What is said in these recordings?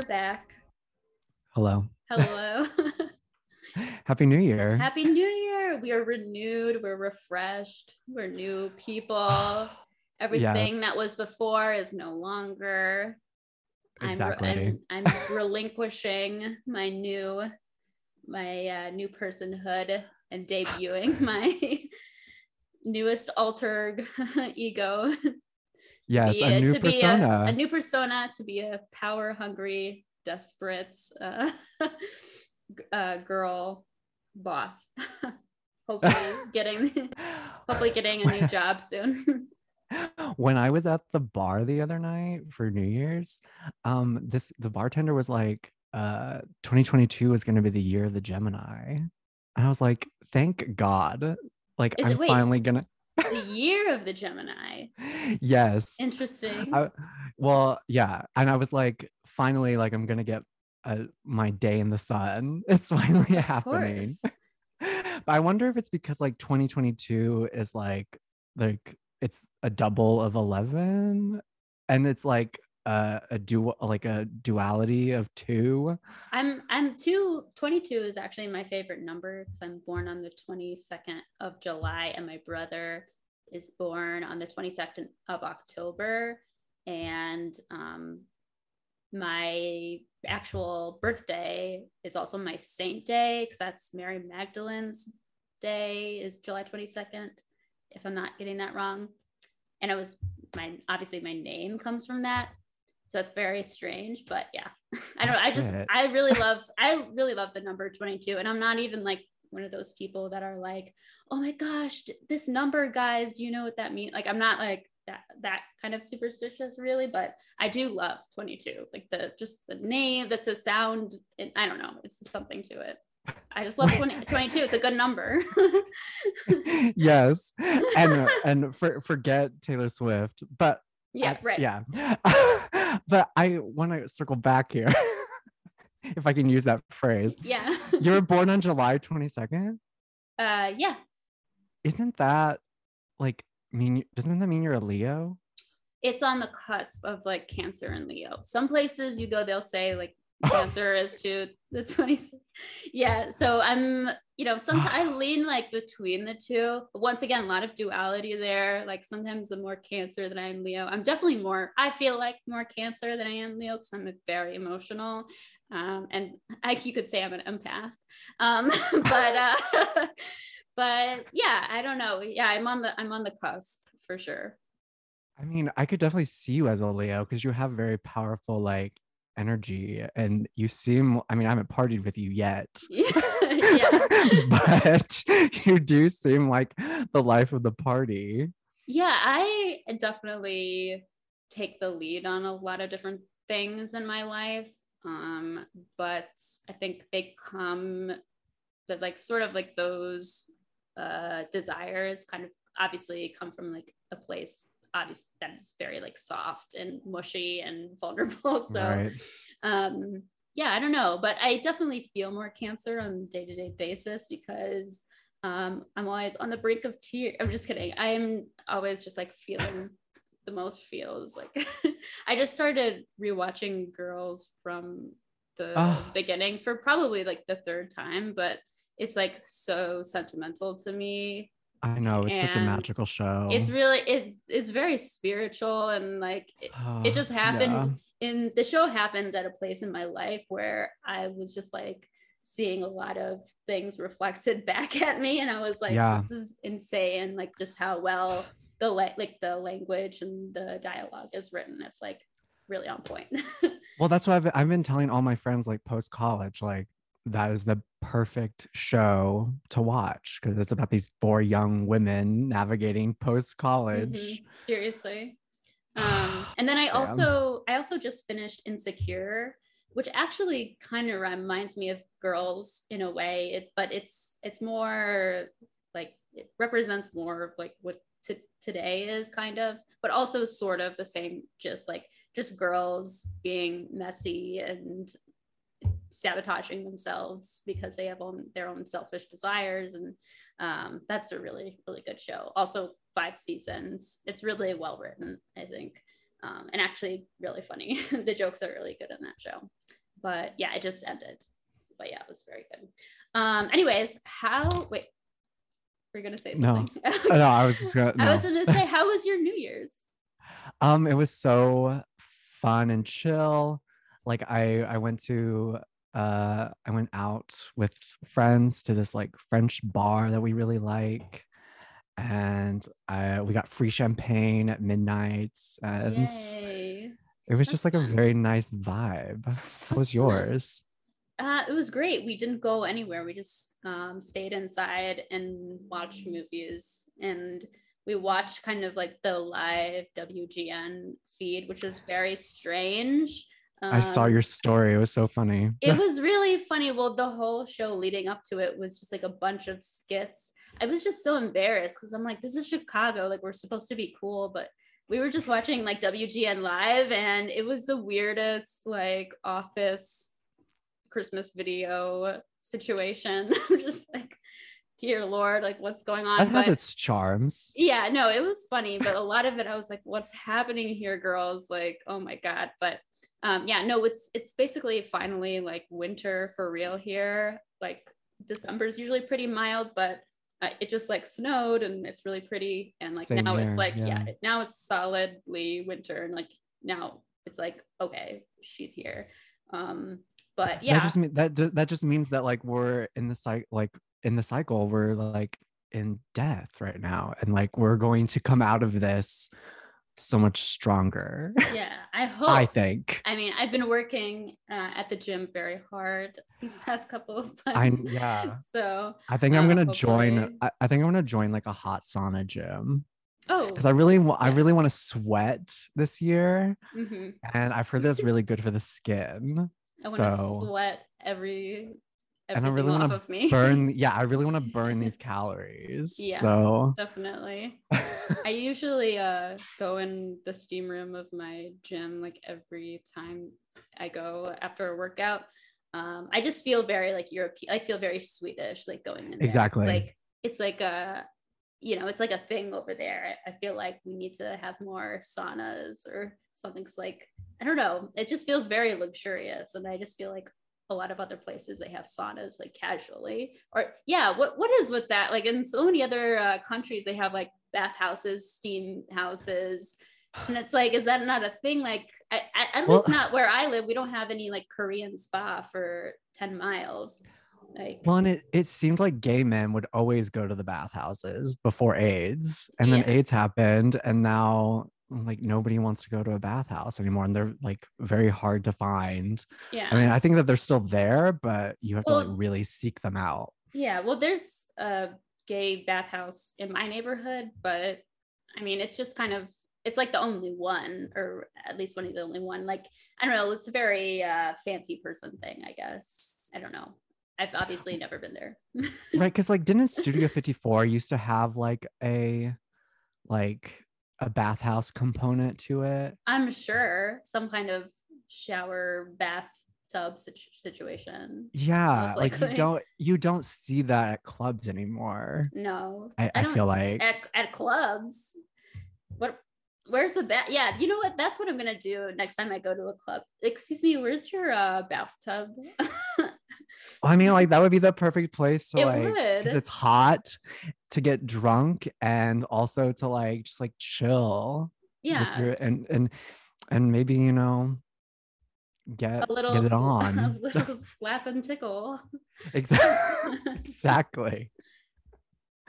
we're back. Hello. Hello. Happy New Year. Happy New Year. We are renewed. We're refreshed. We're new people. Everything Yes. that was before is no longer. Exactly. I'm, I'm, I'm relinquishing my new my uh, new personhood and debuting my newest alter ego yes, be a new to be persona. a, a new persona to be a power hungry desperate uh, uh, girl boss hopefully getting hopefully getting a new job soon when I was at the bar the other night for New Year's, um, this the bartender was like, uh, 2022 is gonna be the year of the Gemini. And I was like, thank God. Like Is I'm wait. finally gonna the year of the gemini yes. interesting I, well, yeah. And I was like, finally, like I'm gonna get uh, my day in the sun. It's finally Of happening. but I wonder if it's because like 2022 is like like it's a double of 11 and it's like uh, a dual like a duality of two. i'm i'm two 22 is actually my favorite number because i'm born on the 22nd of july and my brother is born on the 22nd of october. And um my actual birthday is also my saint day because that's mary magdalene's day is july 22nd if i'm not getting that wrong. And it was my obviously my name comes from that so that's very strange but yeah i don't know i just i really love i really love the number 22 and i'm not even like one of those people that are like oh my gosh this number guys do you know what that means like i'm not like that that kind of superstitious really but i do love 22 like the just the name that's a sound it, i don't know it's something to it i just love 20, 22 it's a good number yes. And and for, forget Taylor Swift. But yeah right Yeah. but I want to circle back here. if I can use that phrase. yeah You were born on July 22nd? uh yeah Isn't that like mean doesn't that mean you're a Leo? it's on the cusp of like cancer and leo some places you go they'll say like cancer is to the 20s yeah so i'm you know sometimes i lean like between the two but once again a lot of duality there. Like sometimes the more cancer that i'm leo i'm definitely more i feel like more cancer than i am leo because i'm very emotional um, and I, you could say i'm an empath. Um, but uh, but yeah i don't know. Yeah i'm on the i'm on the cusp for sure. I mean, I could definitely see you as a Leo because you have very powerful like energy and you seem I mean, I haven't partied with you yet. but you do seem like the life of the party. Yeah, I definitely take the lead on a lot of different things in my life. Um, but I think they come that like sort of like those uh desires kind of obviously come from like a place obviously that is very like soft and mushy and vulnerable. So right. um yeah i don't know but i definitely feel more cancer on a day-to-day basis because um i'm always on the brink of tears i'm just kidding i'm always just like feeling the most feels like i just started rewatching girls from the Ah. beginning for probably like the third time but it's like so sentimental to me I know it's such a magical show. it's really it is very spiritual and like it, it ah, just happened in the show happened at a place in my life where I was just like seeing a lot of things reflected back at me and I was like Yeah. this is insane like just how well the la- like the language and the dialogue is written it's like really on point Well, that's what I've I've been telling all my friends like post college, like that is the perfect show to watch because it's about these four young women navigating post college. Mhm, seriously um and then i Damn. also i also just finished insecure which actually kind of reminds me of girls in a way it, but it's it's more like it represents more of like what to today is kind of but also sort of the same just like just girls being messy and sabotaging themselves because they have own, their own selfish desires and um, that's a really really good show also five seasons it's really well written i think um, and actually really funny the jokes are really good in that show but yeah, it just ended. But yeah, it was very good. Um, anyways, how wait, we're gonna say something. Oh, no, I was just gonna. I was gonna say, how was your New Year's? Um, it was so fun and chill. Like I I went to uh I went out with friends to this like French bar that we really like. And I we got free champagne at midnight and Yay. it was That's just like a very nice vibe. How was yours? Uh, it was great. We didn't go anywhere. We just um, stayed inside and watched movies. And we watched kind of like the live WGN feed, which is very strange. I saw Um, your story. It was so funny. It was really funny. Well, the whole show leading up to it was just like a bunch of skits. I was just so embarrassed because I'm like, this is Chicago. Like, we're supposed to be cool, but we were just watching like WGN live, and it was the weirdest like office Christmas video situation. I'm just like, dear Lord, like what's going on? that has But- its charms. yeah no it was funny but a lot of it i was like what's happening here girls like oh my god but um yeah no it's it's basically finally like winter for real here like December is usually pretty mild but uh, it just like snowed and it's really pretty and like Same now it's like yeah. yeah. now it's solidly winter and like now it's like okay she's here um but yeah That just mean that that just means that like we're in the cycle like in the cycle we're like in death right now and like we're going to come out of this so much stronger. yeah i hope I think. I mean, I've been working uh, at the gym very hard these past couple of I months. yeah. So, I think I'm Uh, gonna join. I, I think I'm gonna join like a hot sauna gym oh, because I really wa- I really want to sweat this year, mhm. and I've heard that's really good for the skin. I want so to sweat every And I really of me. burn. Yeah, I really want to burn these calories. Yeah. So Definitely. I usually uh, go in the steam room of my gym like every time I go after a workout. Um, I just feel very like European. I feel very Swedish, like going in there. It's Exactly. like it's like a, you know, it's like a thing over there. I feel like we need to have more saunas or something's like I don't know. It just feels very luxurious, and I just feel like a lot of other places they have saunas like casually or yeah what what is with that like in so many other uh, countries they have like bathhouses steam houses and it's like is that not a thing like I, I, at Well- least not where i live we don't have any like korean spa for 10 miles like Well, and it, it seemed like gay men would always go to the bathhouses before AIDS. And then AIDS happened. And now, like, nobody wants to go to a bathhouse anymore. And they're like very hard to find. yeah I mean, I think that they're still there, but you have to like really seek them out. Yeah, well, there's a gay bathhouse in my neighborhood, but I mean, it's just kind of it's like the only one, or at least one of the only one. Like I don't know, it's a very uh, fancy person thing, I guess. I don't know. I've obviously never been there. right. Cause like, didn't Studio 54 used to have like a, like, a bathhouse component to it? I'm sure some kind of shower bathtub situ- situation. Yeah. Like, you don't, you don't see that at clubs anymore. No, I, I don't- feel like. at, at clubs. What? Where's the bath? Yeah, you know what? That's what I'm gonna do next time I go to a club. Excuse me, where's your uh, bathtub? I mean, like that would be the perfect place to It like would. it's hot to get drunk and also to like just like chill yeah, your and and and maybe you know get a little get it on a little slap and tickle. exactly exactly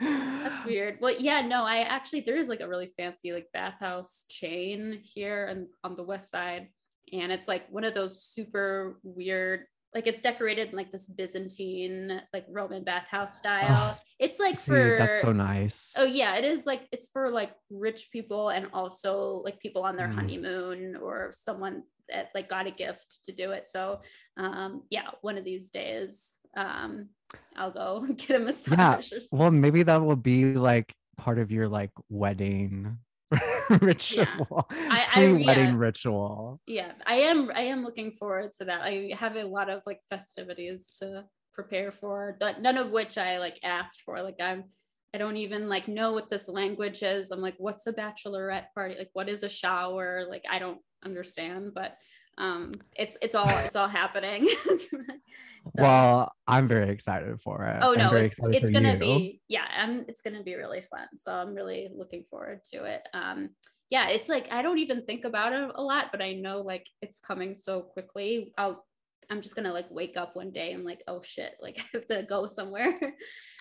That's weird. Well, yeah, no, I actually there is like a really fancy like bathhouse chain here and on the west side, and it's like one of those super weird. Like it's decorated in like this Byzantine, like Roman bathhouse style. it's like See, for that's so nice Oh yeah, it is like it's for like rich people and also like people on their Mm. honeymoon or someone that like got a gift to do it. So um yeah, one of these days um I'll go get a massage or something. well maybe that will be like part of your like wedding ritual I- pre-wedding yeah. ritual Yeah, I am I am looking forward to that. I have a lot of like festivities to prepare for, but none of which I like asked for. Like I'm I don't even like know what this language is. I'm like, what's a bachelorette party? Like what is a shower? Like I don't understand, but um it's it's all it's all happening. So. well i'm very excited for it. Oh no it's, it's gonna you. be yeah i'm it's gonna be really fun. So i'm really looking forward to it. Um yeah it's like i don't even think about it a lot but i know like it's coming so quickly. I'll i'm just gonna like wake up one day and like oh shit like i have to go somewhere.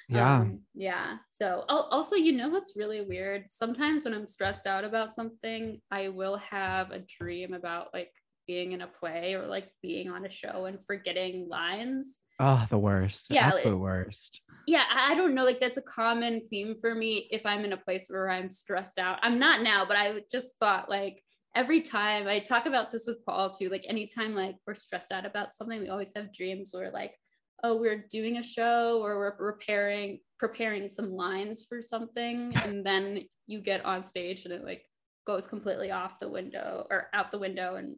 Yeah. Um, yeah. So also you know what's really weird? Sometimes when i'm stressed out about something i will have a dream about like being in a play or like being on a show and forgetting lines. Oh, the worst. Yeah, absolute worst. Yeah, I don't know. Like that's a common theme for me if I'm in a place where I'm stressed out. I'm not now, but I just thought like every time I talk about this with Paul too, like anytime like we're stressed out about something, we always have dreams where like, oh, we're doing a show or we're preparing preparing some lines for something. And then you get on stage and it like goes completely off the window or out the window and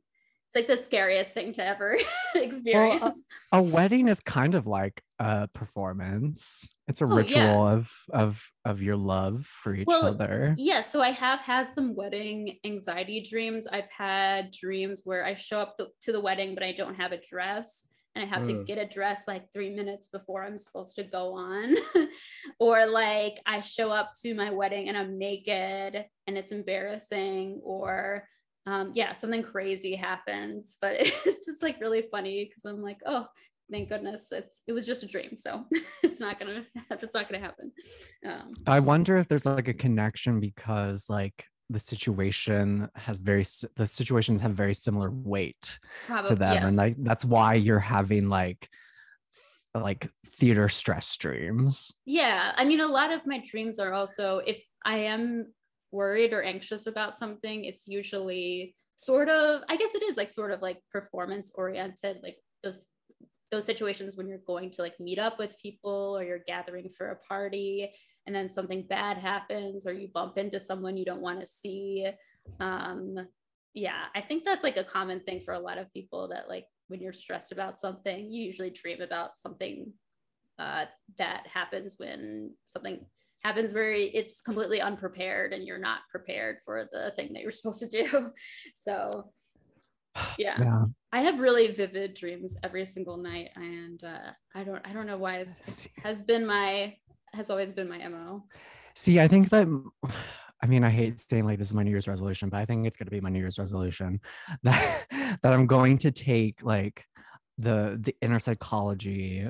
it's like the scariest thing to ever experience. Well, a, a, wedding is kind of like a performance. It's a oh, ritual yeah. of of of your love for each well, other. Yeah, so I have had some wedding anxiety dreams. I've had dreams where I show up the, to the wedding but I don't have a dress and I have mm. to get a dress like 3 minutes before I'm supposed to go on. or like I show up to my wedding and I'm naked and it's embarrassing or um, yeah, something crazy happens, but it's just like really funny because I'm like, oh, thank goodness it's it was just a dream, so it's not gonna that's not gonna happen. Um, I wonder if there's like a connection because like the situation has very the situations have very similar weight probably, to them, yes. and like that's why you're having like like theater stress dreams. Yeah, I mean, a lot of my dreams are also if I am worried or anxious about something, it's usually sort of, I guess it is like sort of like performance oriented, like those those situations when you're going to like meet up with people or you're gathering for a party and then something bad happens or you bump into someone you don't want to see. Um yeah i think that's like a common thing for a lot of people that like when you're stressed about something you usually dream about something uh, that happens when something happens where it's completely unprepared and you're not prepared for the thing that you're supposed to do. So yeah. yeah. I have really vivid dreams every single night and uh, I don't I don't know why it's has been my has always been my MO. See, I think that I mean, I hate saying like this is my New Year's resolution, but I think it's going to be my New Year's resolution that that I'm going to take like the the inner psychology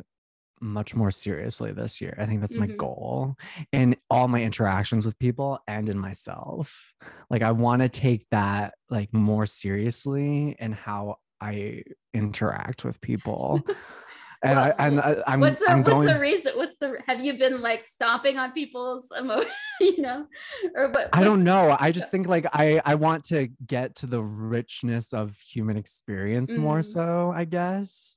much more seriously this year. I think that's mm-hmm. my goal in all my interactions with people and in myself. Like I want to take that like more seriously in how I interact with people. and well, I and I, am what's the I'm what's going, the reason? What's the have you been like stomping on people's emotion? You know, or what? I don't know. I just think like I I want to get to the richness of human experience mm. more so. I guess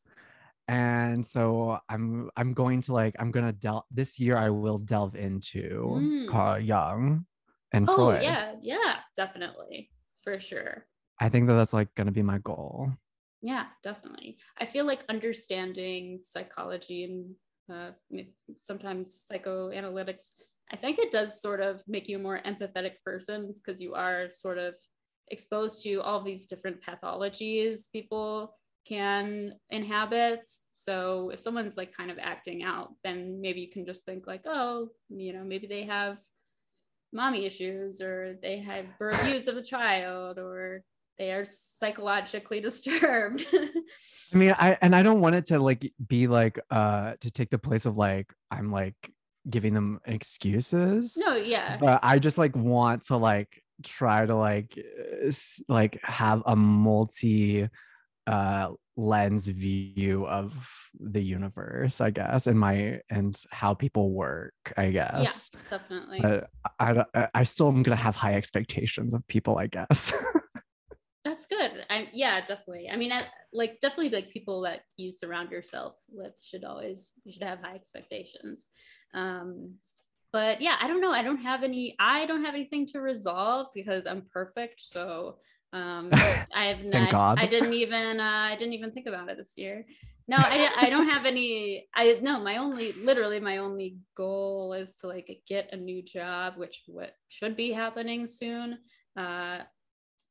and so i'm i'm going to like i'm gonna delve this year i will delve into mm. carl jung and oh Freud. yeah yeah definitely for sure i think that that's like gonna be my goal yeah definitely i feel like understanding psychology and uh, sometimes psychoanalytics i think it does sort of make you a more empathetic person because you are sort of exposed to all these different pathologies people can inhabit. So if someone's like kind of acting out, then maybe you can just think like, oh, you know, maybe they have mommy issues or they have were abused as a child or they are psychologically disturbed. I mean, I and I don't want it to like be like uh to take the place of like I'm like giving them excuses. No, yeah. But I just like want to like try to like like have a multi uh lens view of the universe i guess and my and how people work i guess. yeah definitely. But i i, I still am gonna have high expectations of people i guess. That's good. I yeah definitely. I mean I, like definitely like people that you surround yourself with should always you should have high expectations. Um but yeah i don't know. I don't have any i don't have anything to resolve because i'm perfect so um, I have not, God. I didn't even, uh, I didn't even think about it this year. No, I, I don't have any, I, no, my only, literally my only goal is to like get a new job, which what should be happening soon. Uh,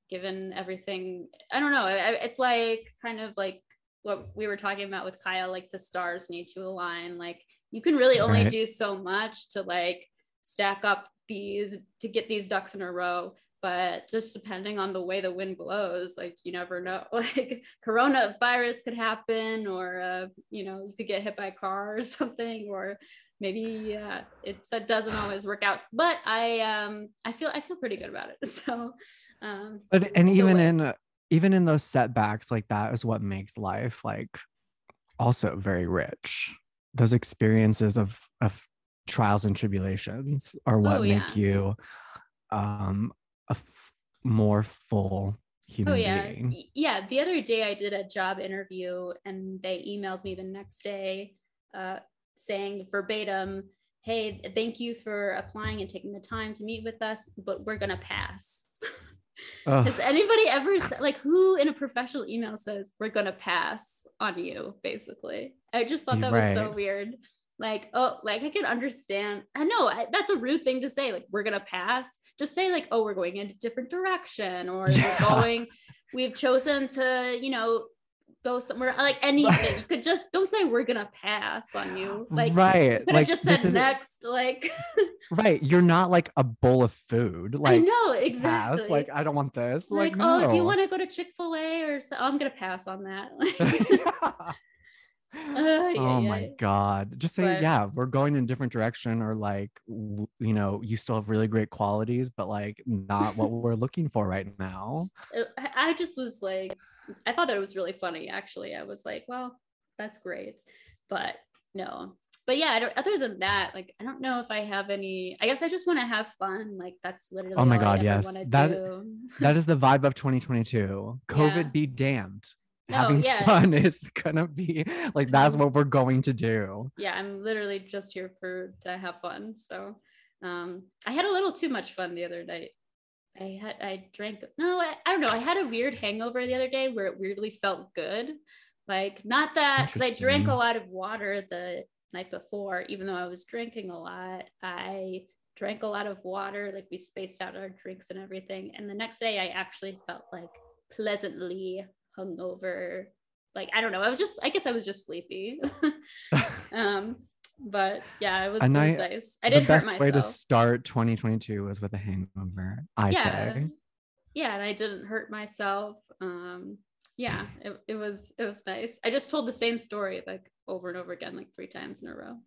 given everything. I don't know. It's like kind of like what we were talking about with Kyle, like the stars need to align. Like you can really only right. do so much to like stack up these to get these ducks in a row but just depending on the way the wind blows like you never know like coronavirus could happen or uh, you know you could get hit by a car or something or maybe uh, it, it doesn't always work out. But i um i feel i feel pretty good about it so um but and even in even in those setbacks like that is what makes life like also very rich. Those experiences of of trials and tribulations are what oh, yeah. make you um more full human oh, yeah. being. Yeah. The other day I did a job interview and they emailed me the next day uh, saying verbatim, Hey, thank you for applying and taking the time to meet with us, but we're going to pass. Has anybody ever like who in a professional email says we're gonna pass on you? Basically, I just thought that right. was so weird like oh like i can understand i know I, that's a rude thing to say like we're gonna pass just say like oh we're going in a different direction or yeah. we're going we've chosen to you know go somewhere like anything you could just don't say we're gonna pass on you like right could like, just said next like right you're not like a bowl of food like i know exactly pass. like i don't want this like, like no. oh do you want to go to chick-fil-a or so oh, i'm gonna pass on that like, yeah, oh my yeah. god. Just say but, yeah we're going in a different direction or like w- you know you still have really great qualities but like not what we're looking for right now. Uh, i just was like i thought that it was really funny actually. I was like well that's great but no. But yeah other than that like i don't know if i have any i guess i just want to have fun like that's literally oh my god yes. that that is the vibe of 2022 covid yeah. be damned no, having yeah. fun is gonna be like that's what we're going to do. Yeah i'm literally just here for to have fun so um i had a little too much fun the other night. I had i drank no I, I don't know i had a weird hangover the other day where it weirdly felt good. Like not that because i drank a lot of water the night before even though i was drinking a lot i drank a lot of water like we spaced out our drinks and everything and the next day i actually felt like pleasantly hungover. Like I don't know. I was just I guess I was just sleepy. um, but yeah, it was, it was I, nice. I didn't hurt myself. the best way to start 2022 was with a hangover. I yeah. say. Yeah, and I didn't hurt myself. Um, yeah, it, it was it was nice. I just told the same story like over and over again, like three times in a row.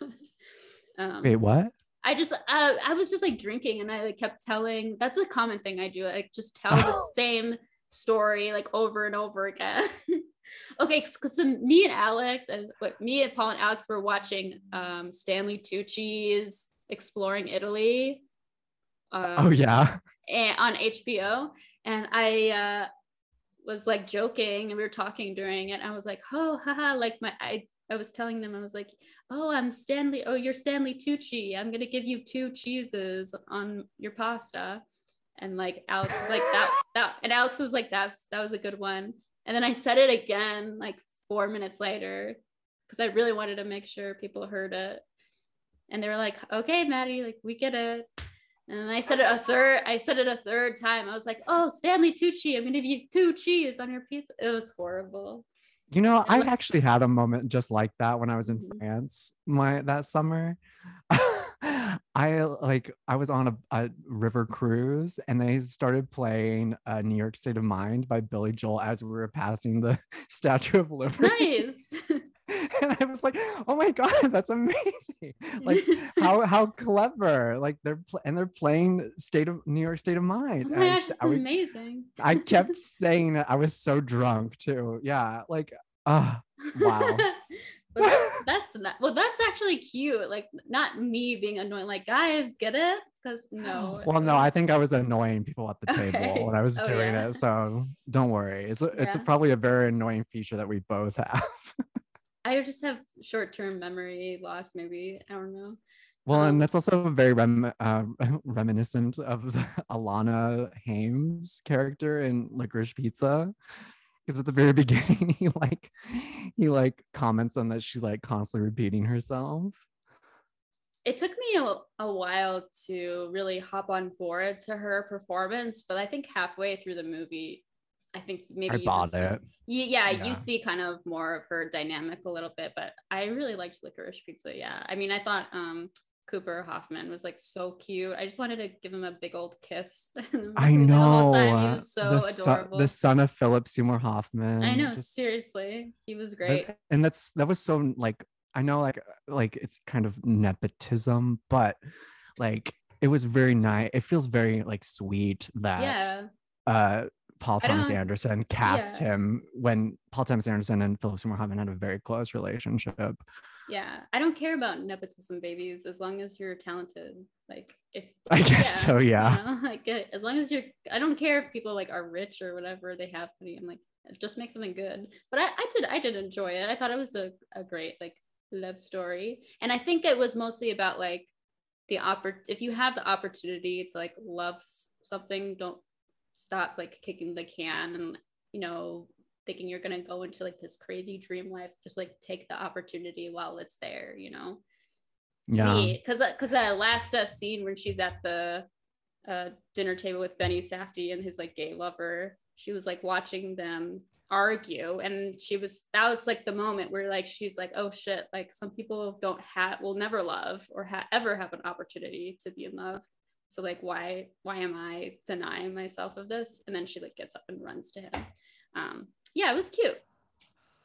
um, Wait, what? I just uh, I was just like drinking and I like kept telling that's a common thing I do. I just tell the same story like over and over again. okay, because so me and Alex and what me and Paul and Alex were watching um, Stanley Tucci's Exploring Italy. Um, oh yeah. And on HBO, and I uh, was like joking, and we were talking during it. I was like, "Oh, haha!" Like my, I, I was telling them, I was like, "Oh, I'm Stanley. Oh, you're Stanley Tucci. I'm gonna give you two cheeses on your pasta." And like Alex was like that that and Alex was like that's that was a good one. And then I said it again like four minutes later because I really wanted to make sure people heard it. And they were like, okay, Maddie, like we get it. And I said it a third, I said it a third time. I was like, oh, Stanley Tucci, I'm gonna give you two cheese on your pizza. It was horrible. You know, I actually had a moment just like that when I was in mm-hmm. France my that summer. I like I was on a, a, river cruise and they started playing uh, New York State of Mind by Billy Joel as we were passing the Statue of Liberty. Nice. and I was like, "Oh my god, that's amazing! Like how how clever! Like they're pl- and they're playing State of New York State of Mind. Oh my gosh, that's amazing! I kept saying it. I was so drunk too. Yeah, like ah, uh, wow. that's not well that's actually cute like not me being annoying like guys get it because no well no i think i was annoying people at the okay. table when i was oh, doing yeah. it so don't worry it's a, yeah. it's a, probably a very annoying feature that we both have i just have short-term memory loss maybe i don't know well, um, and that's also very rem- uh, reminiscent of Alana Haim's character in Licorice Pizza because at the very beginning he like he like comments on that she's like constantly repeating herself it took me a, a while to really hop on board to her performance, but I think halfway through the movie, I think maybe I you bought just- it. Yeah, yeah, Yeah. you see kind of more of her dynamic a little bit, but I really liked Licorice Pizza. Yeah, I mean, I thought um Cooper Hoffman was like so cute. I just wanted to give him a big old kiss. I know. whole time. He was so the, son, adorable. the son of Philip Seymour Hoffman. I know, just- seriously, he was that- great. and that's that was so like I know like like it's kind of nepotism, but like it was very nice. It feels very like sweet that Yeah, uh Paul Thomas Anderson cast yeah. him when Paul Thomas Anderson and Philip Seymour Hoffman had a very close relationship. Yeah. I don't care about nepotism babies as long as you're talented. Like if I guess so, you yeah. know, like uh, as long as you're, I don't care if people like are rich or whatever they have money. I'm like, just make something good. But I, I did, I did enjoy it. I thought it was a, a great like love story, and I think it was mostly about like the oppor. If you have the opportunity to like love something, don't stop like kicking the can and you know thinking you're gonna go into like this crazy dream life. Just like take the opportunity while it's there. You know Yeah. because because that last uh, scene when she's at the uh, dinner table with Benny Safdie and his like gay lover, she was like watching them argue, and she was that was like the moment where like she's like, oh shit, like some people don't have will never love or ha- ever have an opportunity to be in love. So like why why am I denying myself of this? And then she like gets up and runs to him. Um, yeah, it was cute.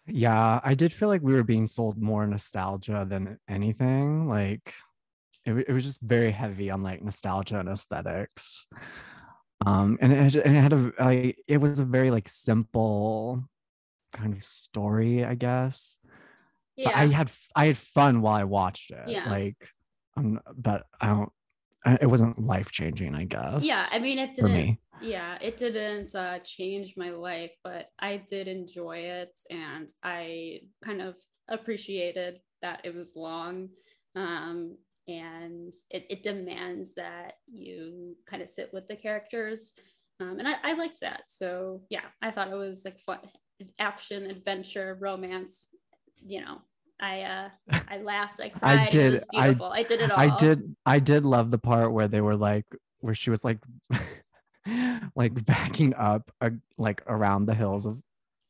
Yeah, I did feel like we were being sold more nostalgia than anything. Like it, it was just very heavy on like nostalgia and aesthetics. Um, and it, had- and it had a like it was a very like simple kind of story, I guess. But I had I had fun while I watched it. Yeah. Like, um, but I don't. It wasn't life changing, I guess. yeah. I mean, it didn't. yeah it didn't uh, change my life but i did enjoy it and i kind of appreciated that it was long um, and it, it demands that you kind of sit with the characters um, and I, I liked that so yeah i thought it was like fun action adventure romance you know i uh i laughed i cried it did- was beautiful i, did it all I did I did love the part where they were like where she was like like backing up uh, like around the hills of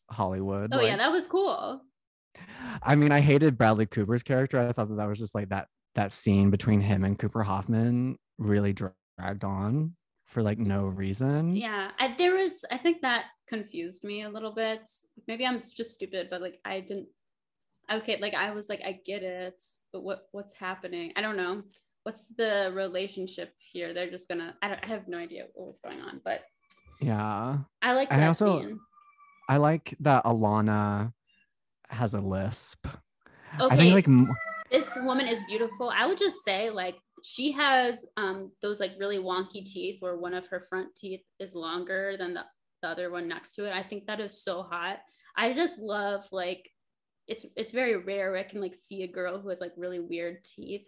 Hollywood. oh like- yeah that was cool I mean, I hated Bradley Cooper's character. I thought that that was just like that that scene between him and Cooper Hoffman really dragged on for like no reason. Yeah, I, there was. I think that confused me a little bit. Maybe I'm just stupid, but like I didn't. Okay, like I was like, I get it, but what what's happening? I don't know. What's the relationship here? They're just gonna. I don't. I have no idea what was going on, but Yeah. I like that I also- scene. I like that Alana has a lisp. I Okay, think like m- this woman is beautiful. I would just say like she has um those like really wonky teeth where one of her front teeth is longer than the, the other one next to it. I think that is so hot. I just love like it's it's very rare where I can like see a girl who has like really weird teeth.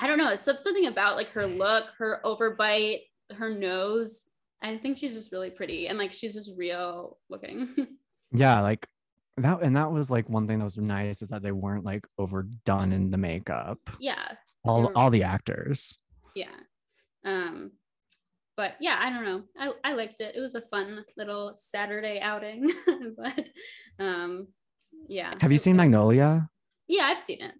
I don't know. It's something about like her look, her overbite, her nose. I think she's just really pretty and like she's just real looking. yeah, like that and that was like one thing that was nice is that they weren't like overdone in the makeup. yeah. All were- all the actors. yeah um but yeah i don't know i, I liked it it was a fun little saturday outing but um yeah Have you seen Magnolia? yeah i've seen it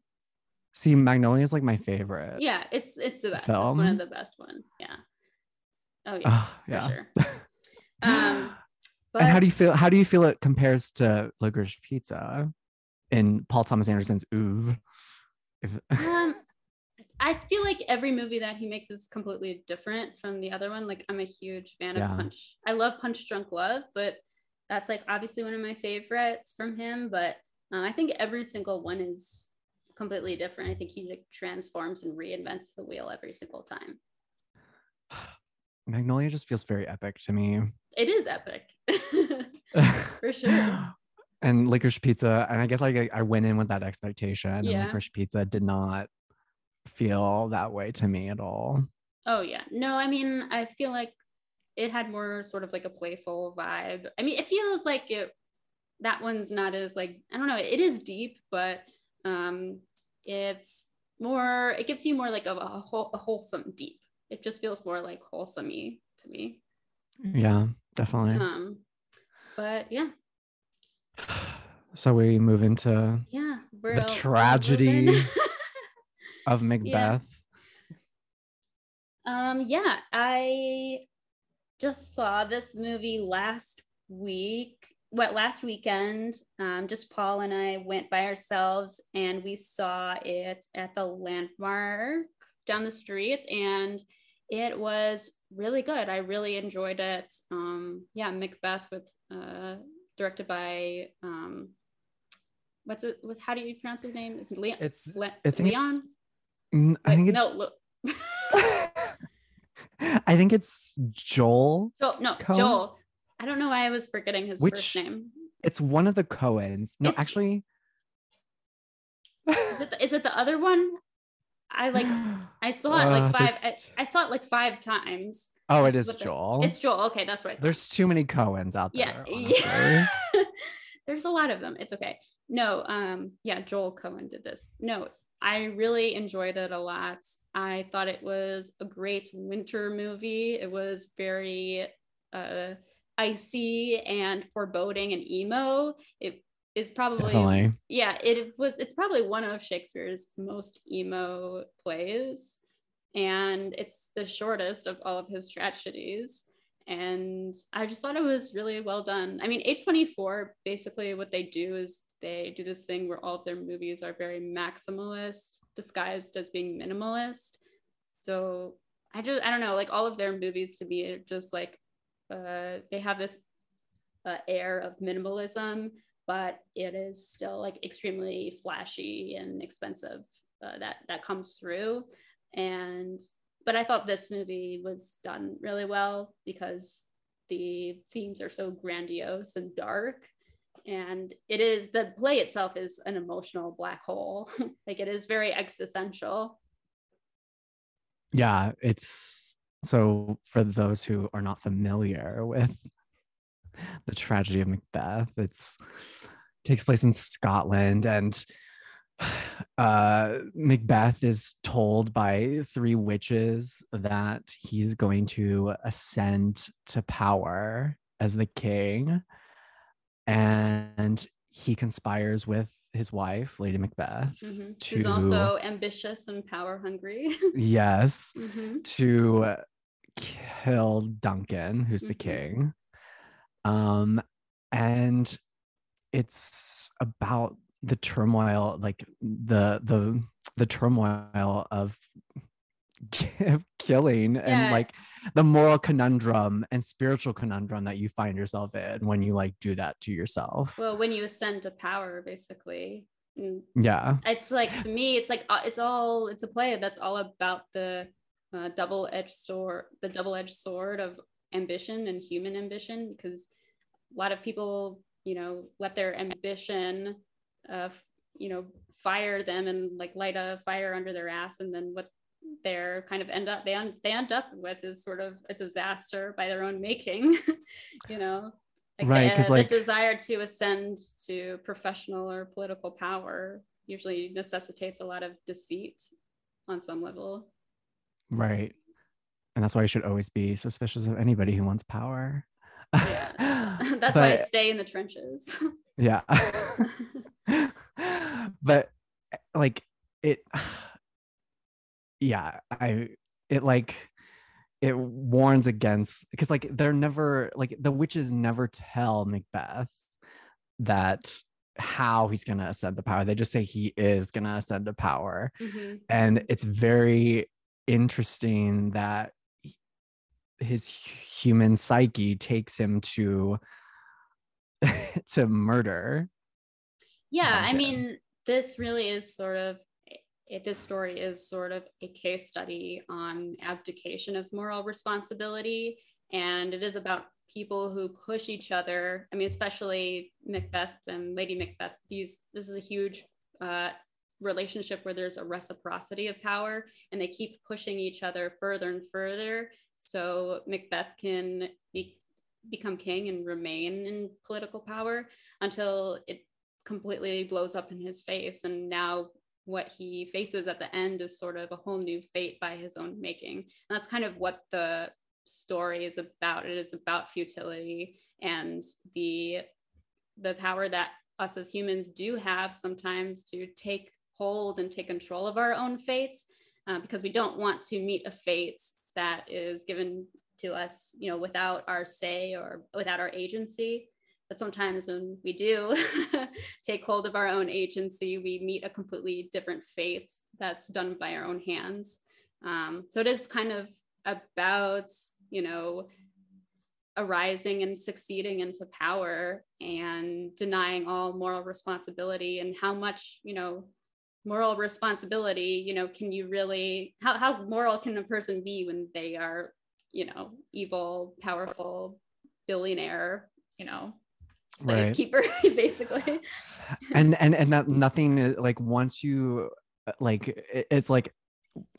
See, Magnolia is like my favorite. yeah it's it's the best it's one of the best one yeah oh yeah Ah, for yeah. sure um but and how do you feel? How do you feel it compares to Licorice Pizza in Paul Thomas Anderson's Oeuvre? If, um I feel like every movie that he makes is completely different from the other one. Like I'm a huge fan Yeah. of Punch. I love Punch Drunk Love, but that's like obviously one of my favorites from him. But um, I think every single one is completely different. I think he like transforms and reinvents the wheel every single time. Magnolia just feels very epic to me. It is epic. For sure. And Licorice Pizza, and I guess like I- I went in with that expectation, and Licorice Pizza did not feel that way to me at all. Oh yeah. No, I mean, I feel like it had more sort of like a playful vibe. I mean, it feels like it that one's not as like I don't know, it is deep, but um it's more it gives you more like of a, whole, a wholesome deep. It just feels more like wholesome to me. Yeah definitely. Um but yeah. So we move into yeah the tragedy of macbeth. Yeah. um yeah i just saw this movie last week what last weekend. Um, just paul and i went by ourselves and we saw it at the landmark down the street and it was really good. I really enjoyed it. Um, yeah macbeth with uh, directed by um, what's it with how do you pronounce his name? Is it leon? It's Le- leon? It's, i think it's no look I think it's Joel. Joel no, Cohen? Joel. I don't know why I was forgetting his Which, first name. It's one of the Cohens. No, it's, actually. is it the, is it the other one? I like I saw it like uh, five. I, I, saw it like five times. Oh, it is Joel. The, it's Joel. Okay, that's right. There's too many Cohens out there. Yeah. There's a lot of them. It's okay. No, um, yeah, Joel Cohen did this. No, I really enjoyed it a lot. I thought it was a great winter movie. It was very uh, icy and foreboding and emo. It is probably Definitely. yeah, it was it's probably one of Shakespeare's most emo plays. And it's the shortest of all of his tragedies. And I just thought it was really well done. I mean, A24 basically what they do is they do this thing where all of their movies are very maximalist disguised as being minimalist. So i just i don't know like all of their movies to me are just like uh, they have this uh, air of minimalism but it is still like extremely flashy and expensive uh, that that comes through. And but i thought this movie was done really well because the themes are so grandiose and dark and it is the play itself is an emotional black hole. Like it is very existential. Yeah it's so for those who are not familiar with the tragedy of macbeth it's takes place in scotland and uh, Macbeth is told by three witches that he's going to ascend to power as the king and he conspires with his wife, Lady Macbeth, mm-hmm. to, who's also ambitious and power hungry. yes, mm-hmm. to kill Duncan, who's mm-hmm. the king. Um, and it's about the turmoil, like the the the turmoil of killing yeah. and like the moral conundrum and spiritual conundrum that you find yourself in when you like do that to yourself. Well when you ascend to power basically. Yeah. It's like to me it's like uh, it's all it's a play that's all about the uh, double-edged sword the double-edged sword of ambition and human ambition because a lot of people you know let their ambition uh you know fire them and like light a fire under their ass and then what they're kind of end up they, un, they end up with is sort of a disaster by their own making you know? Like right because like the desire to ascend to professional or political power usually necessitates a lot of deceit on some level. Right. And that's why you should always be suspicious of anybody who wants power. Yeah. That's but, why i stay in the trenches. Yeah. But eh, like it yeah, I it like it warns against because like they're never like the witches never tell Macbeth that how he's going to ascend to power. They just say he is going to ascend to power. Mm-hmm. And it's very interesting that his human psyche takes him to to murder. Yeah, I mean, this really is sort of it, this story is sort of a case study on abdication of moral responsibility. And it is about people who push each other. I mean, especially Macbeth and Lady Macbeth. These this is a huge uh, relationship where there's a reciprocity of power, and they keep pushing each other further and further. So Macbeth can be, become king and remain in political power until it completely blows up in his face, and now what he faces at the end is sort of a whole new fate by his own making. And that's kind of what the story is about. It is about futility and the the power that us as humans do have sometimes to take hold and take control of our own fates uh, because we don't want to meet a fate that is given to us, you know, without our say or without our agency. But sometimes when we do take hold of our own agency, we meet a completely different fate that's done by our own hands. Um, so it is kind of about, you know, arising and succeeding into power and denying all moral responsibility and how much, you know, moral responsibility, you know, can you really, how, how moral can a person be when they are, you know, evil, powerful, billionaire, you know, slave right. keeper basically. And and and that nothing like once you uh, like it's like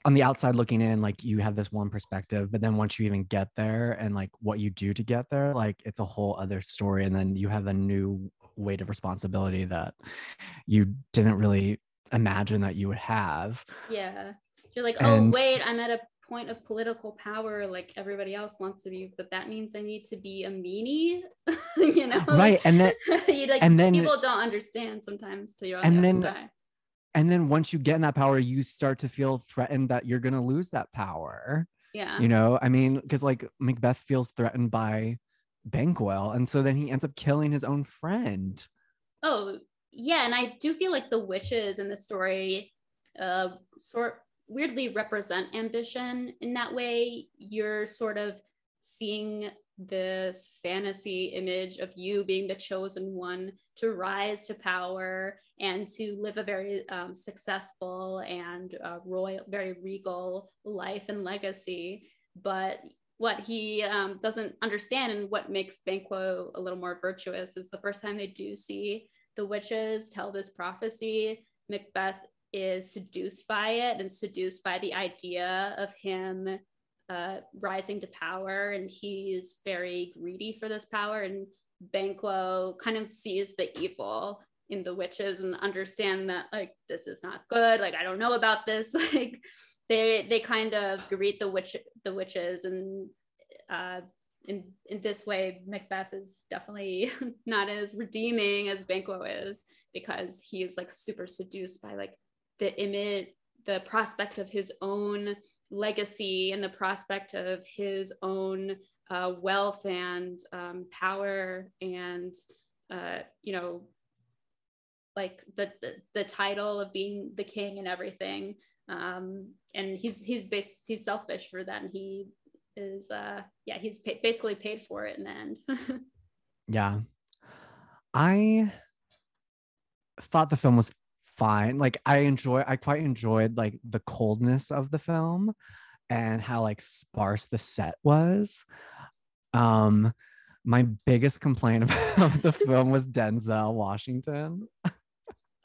on the outside looking in like you have this one perspective but then once you even get there and like what you do to get there like it's a whole other story and then you have a new weight of responsibility that you didn't really imagine that you would have. Yeah. You're like oh and, wait i'm at a point of political power like everybody else wants to be but that means i need to be a meanie you know? Right and then like, and then people don't understand sometimes till you're on and the then side. and then once you get in that power you start to feel threatened that you're going to lose that power. Yeah. You know i mean because like macbeth feels threatened by banquo and so then he ends up killing his own friend. Oh yeah and i do feel like the witches in the story uh sort weirdly represent ambition in that way. You're sort of seeing this fantasy image of you being the chosen one to rise to power and to live a very um, successful and uh, royal, very regal life and legacy. But what he um, doesn't understand and what makes Banquo a little more virtuous is the first time they do see the witches tell this prophecy, Macbeth is seduced by it and seduced by the idea of him uh, rising to power. And he's very greedy for this power. And Banquo kind of sees the evil in the witches and understand that like this is not good. Like I don't know about this. like they they kind of greet the witch the witches and uh, in in this way Macbeth is definitely not as redeeming as Banquo is because he is like super seduced by like the image, the prospect of his own legacy and the prospect of his own uh, wealth and um, power and uh, you know like the, the, the title of being the king and everything. Um, and he's he's bas- he's selfish for that. And he is uh yeah he's pa- basically paid for it in the end. Yeah. I thought the film was fine. Like I enjoy, I quite enjoyed like the coldness of the film and how like sparse the set was. Um, my biggest complaint about the film was Denzel Washington.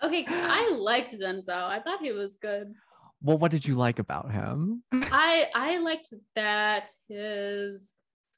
okay, because I liked Denzel. I thought he was good. Well, what did you like about him? I I liked that his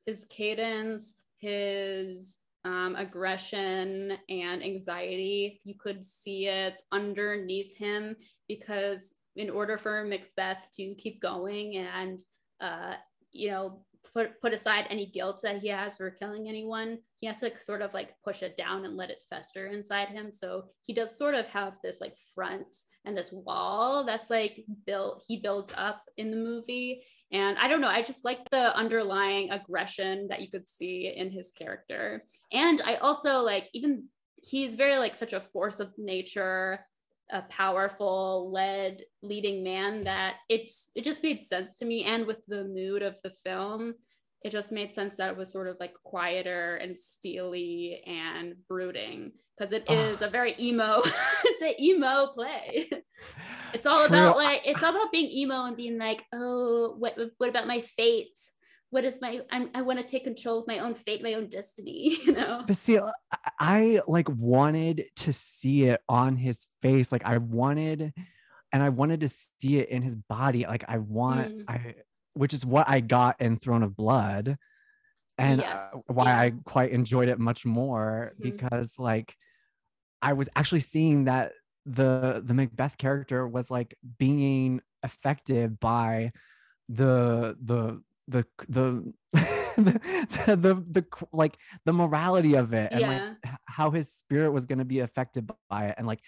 his cadence, his um, aggression and anxiety. You could see it underneath him because, in order for Macbeth to keep going and, uh, you know, put, put aside any guilt that he has for killing anyone, he has to sort of like push it down and let it fester inside him. So he does sort of have this like front and this wall that's like built, he builds up in the movie. And I don't know, I just like the underlying aggression that you could see in his character. And I also like, even he's very like such a force of nature, a powerful, led, leading man that it's it just made sense to me. And with the mood of the film, it just made sense that it was sort of like quieter and steely and brooding because it is a very emo it's an emo play it's all True. about like it's all about being emo and being like oh what what about my fate what is my I'm, i want to take control of my own fate my own destiny you know but see i like wanted to see it on his face like i wanted and i wanted to see it in his body like i want mm. i which is what I got in Throne of Blood, and uh, why yeah. I quite enjoyed it much more mm-hmm. because like I was actually seeing that the the Macbeth character was like being affected by the the the the the, the, the, the like the morality of it and Yeah. like how his spirit was going to be affected by it and like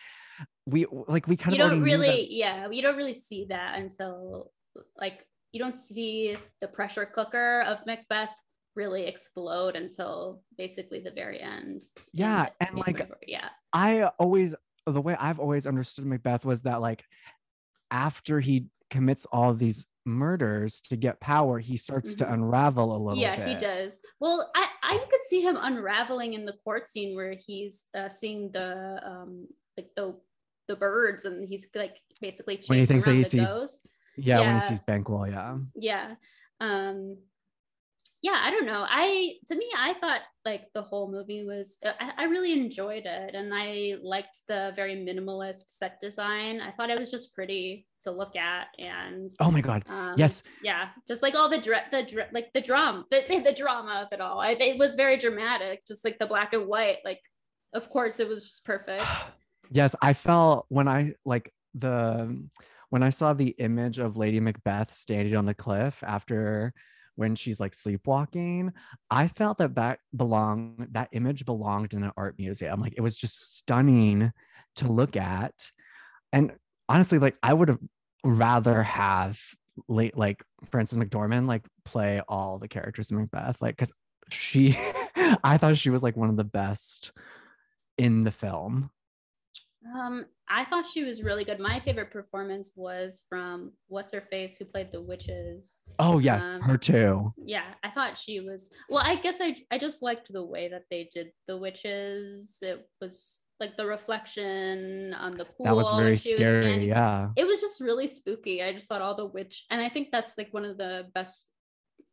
we like we kind you of don't already knew that- really yeah you don't really see that until like you don't see the pressure cooker of macbeth really explode until basically the very end Yeah, the- and, like, yeah I always the way I've always understood Macbeth was that like after he commits all these murders to get power, he starts to Mhm. unravel a little yeah bit. he does well I, I could see him unraveling in the court scene where he's uh, seeing the um like the the birds and he's like basically chasing When he thinks that he the sees- ghost Yeah, when he sees Banquo, yeah. yeah um yeah i don't know i to me i thought like the whole movie was uh, I, I really enjoyed it and i liked the very minimalist set design i thought it was just pretty to look at and Oh my god. um, yes. yeah just like all the dra- the dra- like the drum the, the drama of it all I, it was very dramatic just like the black and white like of course it was just perfect Yes, I felt when I like the when I saw the image of Lady Macbeth standing on the cliff after when she's like sleepwalking, I felt that that belonged that image belonged in an art museum. Like it was just stunning to look at. And honestly, like I would have rather have late like Frances McDormand like play all the characters in Macbeth, like because she I thought she was like one of the best in the film. Um, I thought she was really good. My favorite performance was from what's her face who played the witches. Oh yes, Um, her too. Yeah, I thought she was. Well, I guess I I just liked the way that they did the witches. It was like the reflection on the pool. That was very was scary. standing- yeah. It was just really spooky. I just thought all the witch, and I think that's like one of the best.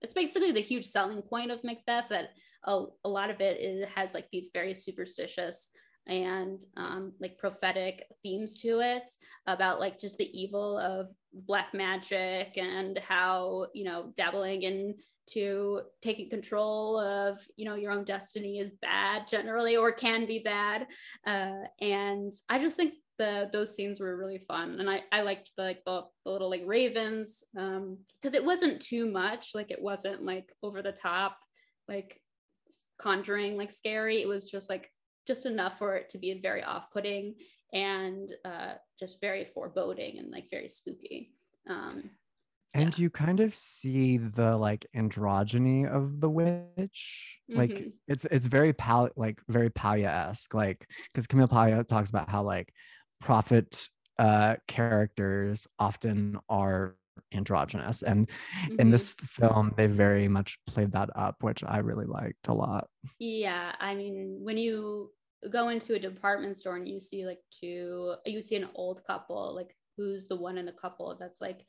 It's basically the huge selling point of Macbeth that a, a lot of it is, has like these very superstitious and um, like prophetic themes to it about like just the evil of black magic and how you know dabbling into taking control of you know your own destiny is bad generally or can be bad. Uh, and i just think the those scenes were really fun. And i i liked the like the, the little like ravens um because it wasn't too much. Like it wasn't like over the top like conjuring like scary. It was just like just enough for it to be very off-putting and uh just very foreboding and like very spooky um And you kind of see the like androgyny of the witch. Like Mhm. it's it's very pal like very Paglia-esque. Like because Camille Paglia talks about how like prophet uh characters often are androgynous. And in mhm. this film, they very much played that up, which I really liked a lot. Yeah, I mean, when you go into a department store and you see like two, you see an old couple, like who's the one in the couple that's like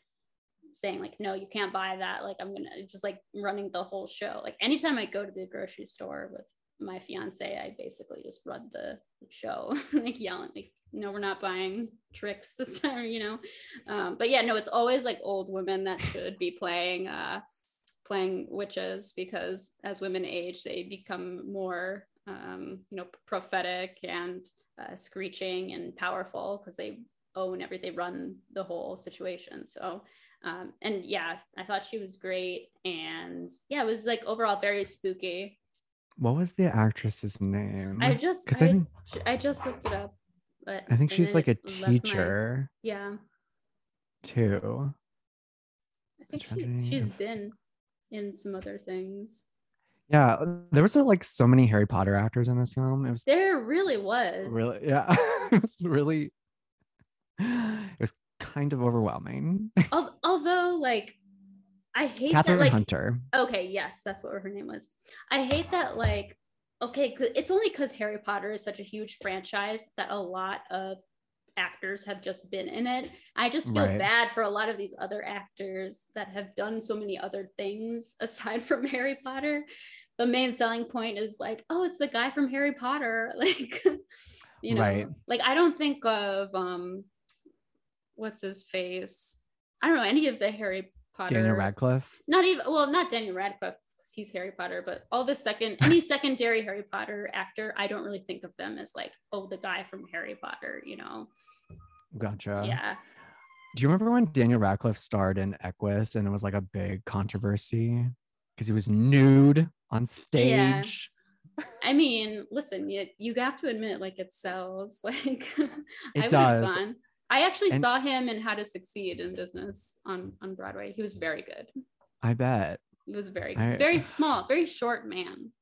saying like, no, you can't buy that. Like I'm gonna just like running the whole show. Like anytime I go to the grocery store with my fiance, I basically just run the show, like yelling, like, no, we're not buying tricks this time, you know. Um, but yeah, no, it's always like old women that should be playing uh playing witches because as women age they become more um, you know prophetic and uh, screeching and powerful because they own everything they run the whole situation so um, and yeah i thought she was great and yeah it was like overall very spooky What was the actress's name? i just because I, I, I just looked it up but I think she's like a left my- teacher yeah too. i think she, she's of- been in some other things Yeah, there was like so many Harry Potter actors in this film. It was there really was really yeah, it was really it was kind of overwhelming. Al- although like i hate Kathryn that like Hunter. okay yes that's what her name was i hate that like okay it's only because harry potter is such a huge franchise that a lot of actors have just been in it i just feel Right. bad for a lot of these other actors that have done so many other things aside from harry potter the main selling point is like oh it's the guy from harry potter like you know Right. like i don't think of um what's his face i don't know any of the harry potter Daniel Radcliffe. not even well not daniel radcliffe he's harry potter but all the second any secondary harry potter actor i don't really think of them as like oh the guy from harry potter you know Gotcha. Yeah. Do you remember when Daniel Radcliffe starred in Equus and it was like a big controversy because he was nude on stage? Yeah. I mean, listen, you you have to admit, like it sells. Like It I would does. have gone. I actually And- saw him in How to Succeed in Business on on Broadway. He was very good. I bet. He was very good. I- very small, very short man.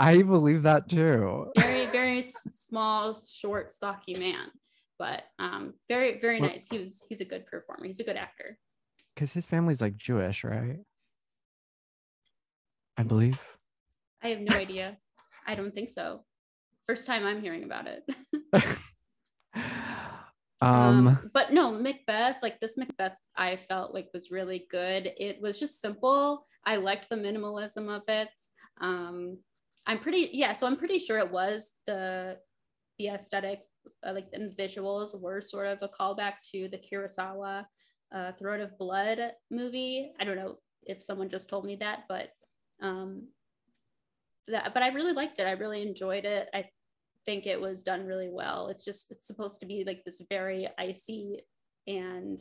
I believe that too. Very very small, short, stocky man. But um, very very Well- nice. He was he's a good performer. He's a good actor. Because his family's like Jewish, right? I believe. I have no idea. I don't think so. First time I'm hearing about it. um, but no macbeth like this macbeth i felt like was really good. It was just simple. I liked the minimalism of it. Um i'm pretty yeah so i'm pretty sure it was the the aesthetic uh, like the visuals were sort of a callback to the kurosawa uh, throne of blood movie. I don't know if someone just told me that but um that but i really liked it. I really enjoyed it. I think it was done really well. It's just it's supposed to be like this very icy and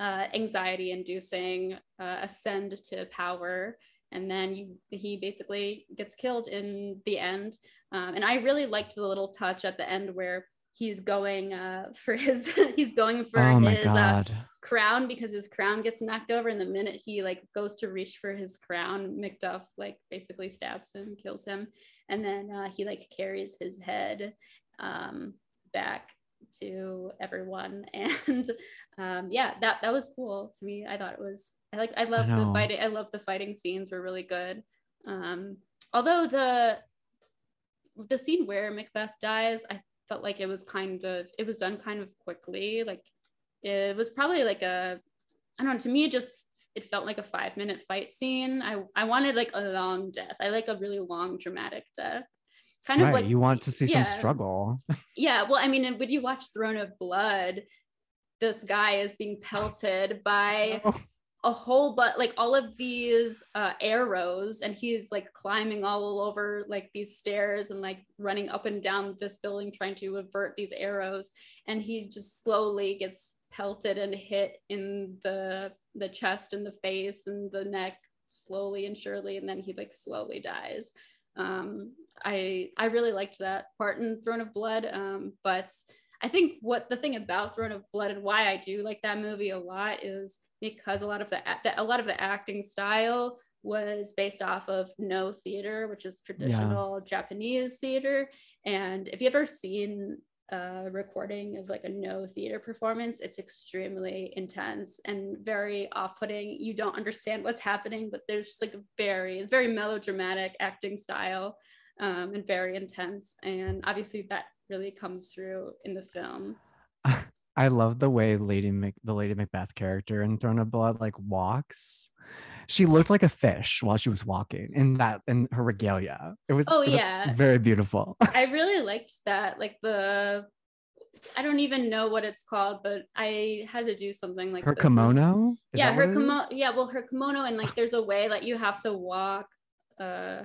uh, anxiety inducing uh, ascend to power and then you, he basically gets killed in the end um, and i really liked the little touch at the end where he's going uh, for his he's going for oh his uh, crown because his crown gets knocked over and the minute he like goes to reach for his crown macduff like basically stabs him kills him. And then uh, he like carries his head um, back to everyone. And um, yeah that that was cool to me. I thought it was i like i love the fighting i love the fighting scenes were really good. Um, although the the scene where macbeth dies i felt like it was kind of it was done kind of quickly like it was probably like a i don't know to me it just it felt like a five minute fight scene i i wanted like a long death i like a really long dramatic death kind right. of like you want to see yeah. some struggle. yeah well i mean when you watch throne of blood this guy is being pelted by Oh, a whole but like all of these uh, arrows and he's like climbing all over like these stairs and like running up and down this building trying to avert these arrows. And he just slowly gets pelted and hit in the the chest and the face and the neck slowly and surely. And then he like slowly dies. Um i i really liked that part in throne of blood. Um but I think what the thing about Throne of Blood and why I do like that movie a lot is because a lot of the, a lot of the acting style was based off of Noh theater, which is traditional Japanese theater. And if you've ever seen a recording of like a Noh theater performance, it's extremely intense and very off-putting. You don't understand what's happening, but there's just like a very, it's very melodramatic acting style um, and very intense. And obviously that really comes through in the film. I love the way Lady Mac- the Lady Macbeth character in Throne of Blood like walks. She looked like a fish while she was walking in that in her regalia. It was Oh, it was yeah. very beautiful. I really liked that. Like the, I don't even know what it's called, but I had to do something like her this. kimono. Is yeah, her what it is? kimono. Yeah, well, her kimono, and like there's a way that you have to walk. Uh,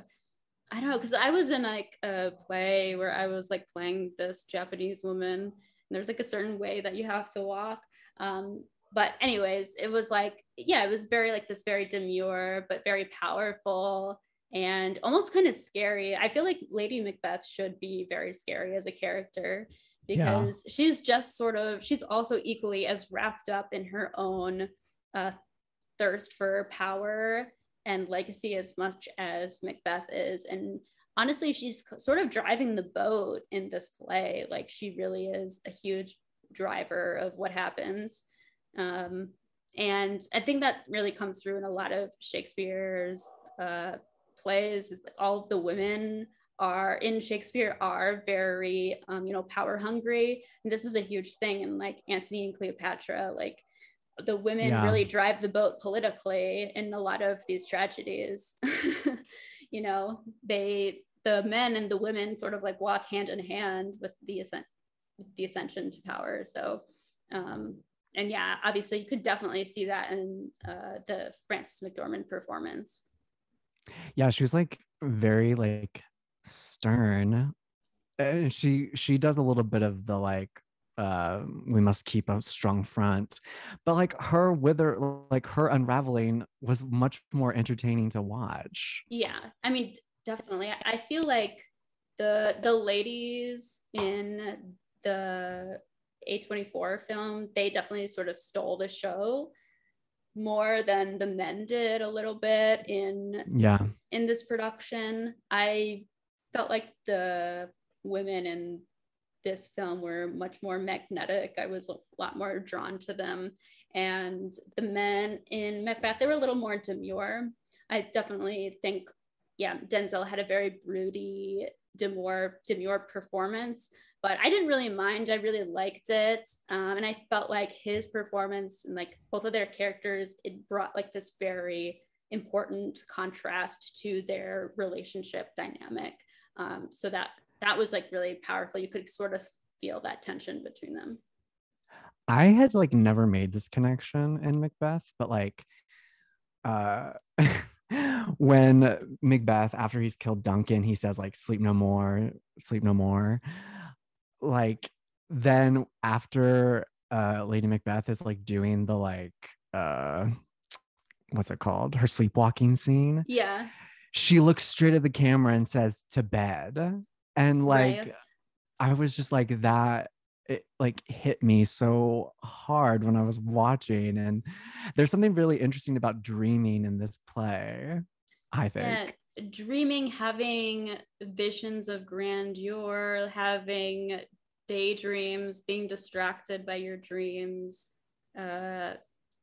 I don't know, because I was in like a play where I was like playing this Japanese woman, there's like a certain way that you have to walk. Um, but anyways, it was like, yeah, it was very like this very demure but very powerful and almost kind of scary. I feel like Lady Macbeth should be very scary as a character Yeah. because she's just sort of she's also equally as wrapped up in her own uh, thirst for power and legacy as much as Macbeth is. And honestly, she's sort of driving the boat in this play. Like she really is a huge driver of what happens. Um, and I think that really comes through in a lot of Shakespeare's uh, plays. Is like all of the women are in Shakespeare are very, um, you know, power hungry. And this is a huge thing in like Antony and Cleopatra. Like the women Yeah. really drive the boat politically in a lot of these tragedies. you know, they the men and the women sort of like walk hand in hand with the ascent the ascension to power. So um and yeah, obviously you could definitely see that in uh, the Frances McDormand performance. yeah she was like very like stern and she she does a little bit of the like uh we must keep a strong front. But like her wither like her unraveling was much more entertaining to watch. Yeah i mean definitely. I feel like the the ladies in the a24 film they definitely sort of stole the show more than the men did a little bit in yeah. in this production. I felt like the women in this film were much more magnetic i was a lot more drawn to them and the men in macbeth they were a little more demure i definitely think yeah denzel had a very broody demure demure performance but I didn't really mind. I really liked it. Um, and I felt like his performance and like both of their characters, it brought like this very important contrast to their relationship dynamic. Um, so that that was like really powerful. You could sort of feel that tension between them. I had like never made this connection in Macbeth, but like uh when Macbeth, after he's killed Duncan, he says like sleep no more, sleep no more like then after uh Lady Macbeth is like doing the like uh what's it called? Her sleepwalking scene. Yeah. She looks straight at the camera and says to bed. And like right. I was just like that it like hit me so hard when I was watching and there's something really interesting about dreaming in this play. I think. Yeah dreaming, having visions of grandeur, having daydreams, being distracted by your dreams. Uh,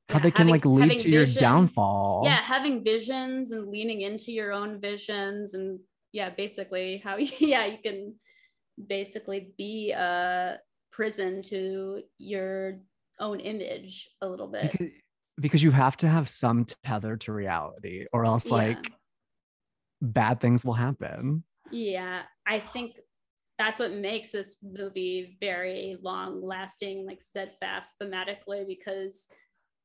how they can having, like lead to visions. your downfall. Yeah, having visions and leaning into your own visions, and yeah, basically how yeah you can basically be a prison to your own image a little bit. Because, because you have to have some tether to reality, or else yeah. like bad things will happen. Yeah, I think that's what makes this movie very long lasting, like steadfast thematically, because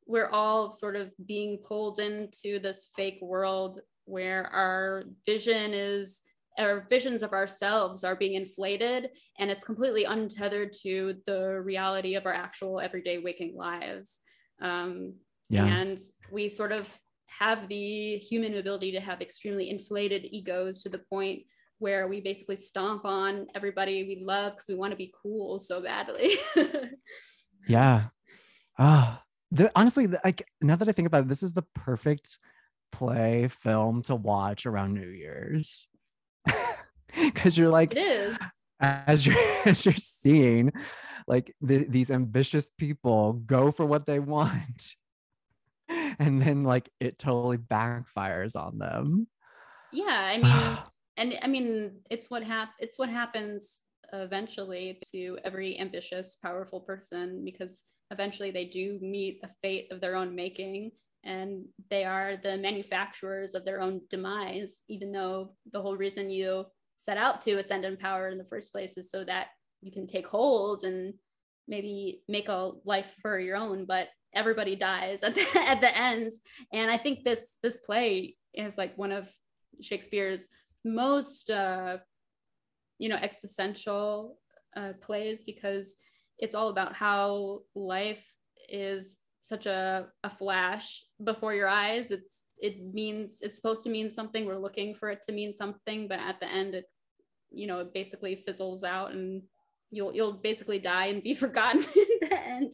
we're all sort of being pulled into this fake world where our vision is our visions of ourselves are being inflated and it's completely untethered to the reality of our actual everyday waking lives um, yeah. and we sort of have the human ability to have extremely inflated egos to the point where we basically stomp on everybody we love because we want to be cool so badly. yeah. Ah, the, honestly, like now that I think about it, this is the perfect play film to watch around New Year's. Because you're like, it is. as you're as you're seeing like the, these ambitious people go for what they want and then like it totally backfires on them. Yeah i mean and i mean it's what hap- it's what happens eventually to every ambitious powerful person because eventually they do meet a fate of their own making and they are the manufacturers of their own demise even though the whole reason you set out to ascend in power in the first place is so that you can take hold and maybe make a life for your own but everybody dies at the, at the end. And i think this this play is like one of shakespeare's most uh you know existential uh, plays because it's all about how life is such a, a flash before your eyes it's it means it's supposed to mean something we're looking for it to mean something but at the end it you know it basically fizzles out and you'll you'll basically die and be forgotten in the end.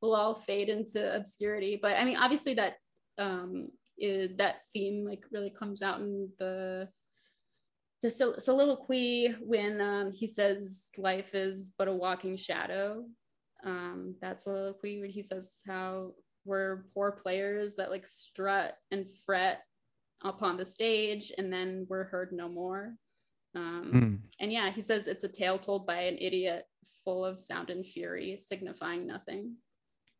We'll all fade into obscurity. But I mean, obviously that um, that theme like really comes out in the the soliloquy when um, he says life is but a walking shadow. Um, that soliloquy when he says how we're poor players that like strut and fret upon the stage and then we're heard no more. Um, mm. And yeah, he says it's a tale told by an idiot full of sound and fury, signifying nothing.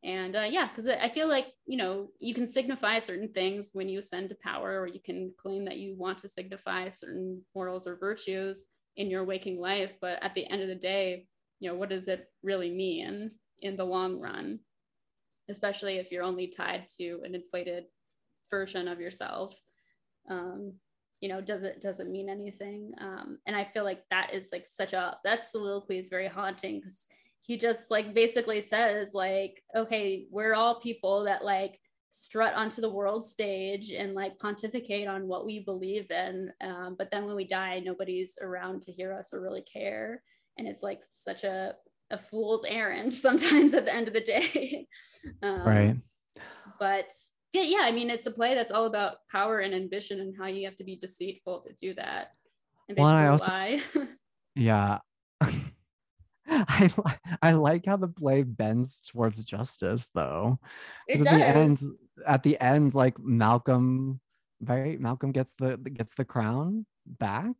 And uh, yeah, because I feel like, you know, you can signify certain things when you ascend to power, or you can claim that you want to signify certain morals or virtues in your waking life. But at the end of the day, you know, what does it really mean in the long run? Especially if you're only tied to an inflated version of yourself. Um, you know does it does it mean anything um, and i feel like that is like such a that soliloquy is very haunting because he just like basically says like okay we're all people that like strut onto the world stage and like pontificate on what we believe in um, but then when we die nobody's around to hear us or really care and it's like such a a fool's errand sometimes at the end of the day. Um, right. But yeah yeah i mean it's a play that's all about power and ambition and how you have to be deceitful to do that. And well, I also, lie. Yeah. I I like how the play bends towards justice though. It does. At the end, at the end, like Malcolm, right? Malcolm gets the gets the crown back,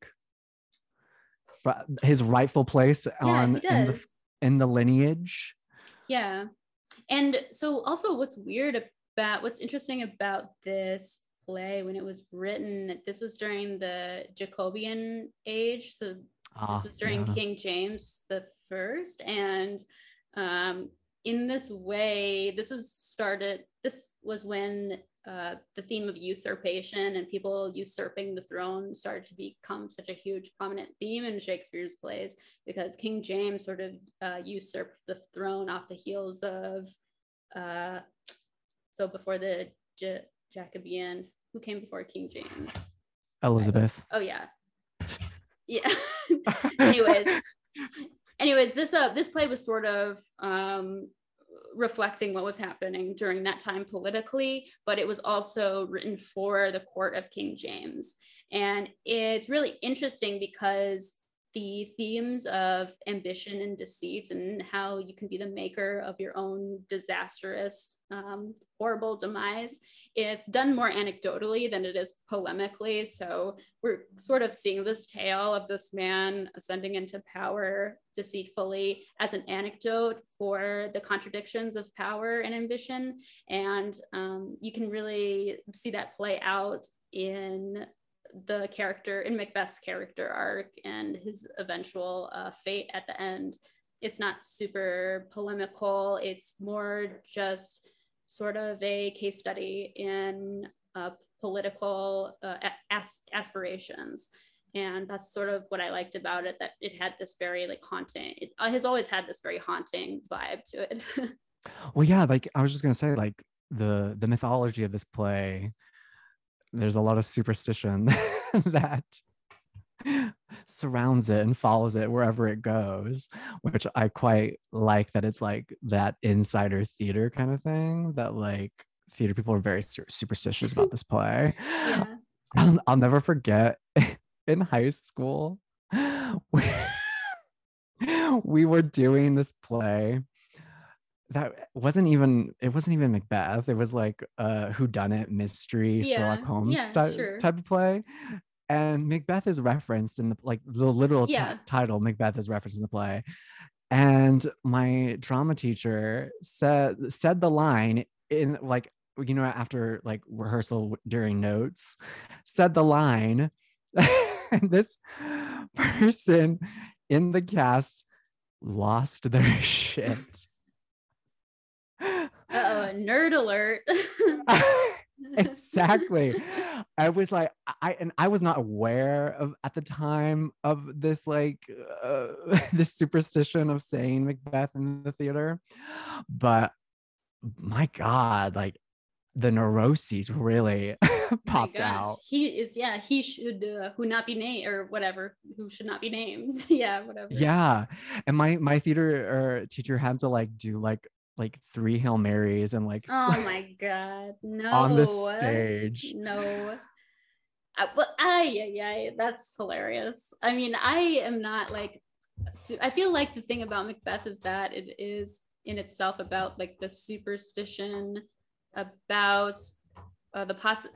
his rightful place yeah, on in the, in the lineage. Yeah, and so also what's weird about what's interesting about this play when it was written, this was during the Jacobean age, so Ah, this was during yeah. King James the First, and um, in this way, this is started. This was when uh, the theme of usurpation and people usurping the throne started to become such a huge prominent theme in Shakespeare's plays because King James sort of uh, usurped the throne off the heels of. Uh, so before the J- Jacobean, who came before King James? Elizabeth. Oh yeah, yeah. anyways, anyways, this uh this play was sort of um reflecting what was happening during that time politically, but it was also written for the court of King James. And it's really interesting because the themes of ambition and deceit and how you can be the maker of your own disastrous, um, horrible demise. It's done more anecdotally than it is polemically. So we're sort of seeing this tale of this man ascending into power deceitfully as an anecdote for the contradictions of power and ambition. And um, you can really see that play out in the character in Macbeth's character arc and his eventual uh, fate at the end. It's not super polemical. It's more just sort of a case study in uh, political uh, as- aspirations. And that's sort of what I liked about it, that it had this very like haunting, it has always had this very haunting vibe to it. well, yeah, like I was just gonna say, like the the mythology of this play there's a lot of superstition that surrounds it and follows it wherever it goes, which I quite like that it's like that insider theater kind of thing that like theater people are very superstitious about this play. Yeah. I'll, I'll never forget in high school, we, we were doing this play that wasn't even it wasn't even Macbeth. It was like uh who done it mystery yeah, Sherlock Holmes yeah, type, sure. type of play. And Macbeth is referenced in the like the literal yeah. t- title Macbeth is referenced in the play. And my drama teacher said said the line in like you know after like rehearsal during notes said the line and this person in the cast lost their shit oh, nerd alert. exactly. I was like, I and I was not aware of at the time of this like uh, this superstition of saying Macbeth in the theater, but my God, like the neuroses really popped out. He is, yeah, he should uh, who not be named or whatever, who should not be named. yeah, whatever. Yeah, and my my theater uh, teacher had to like do like like three Hail Marys and like oh my god, no on the stage. No. Uh, but I yeah, yeah, that's hilarious. I mean, I am not like I feel like the thing about Macbeth is that it is in itself about like the superstition about uh, the poss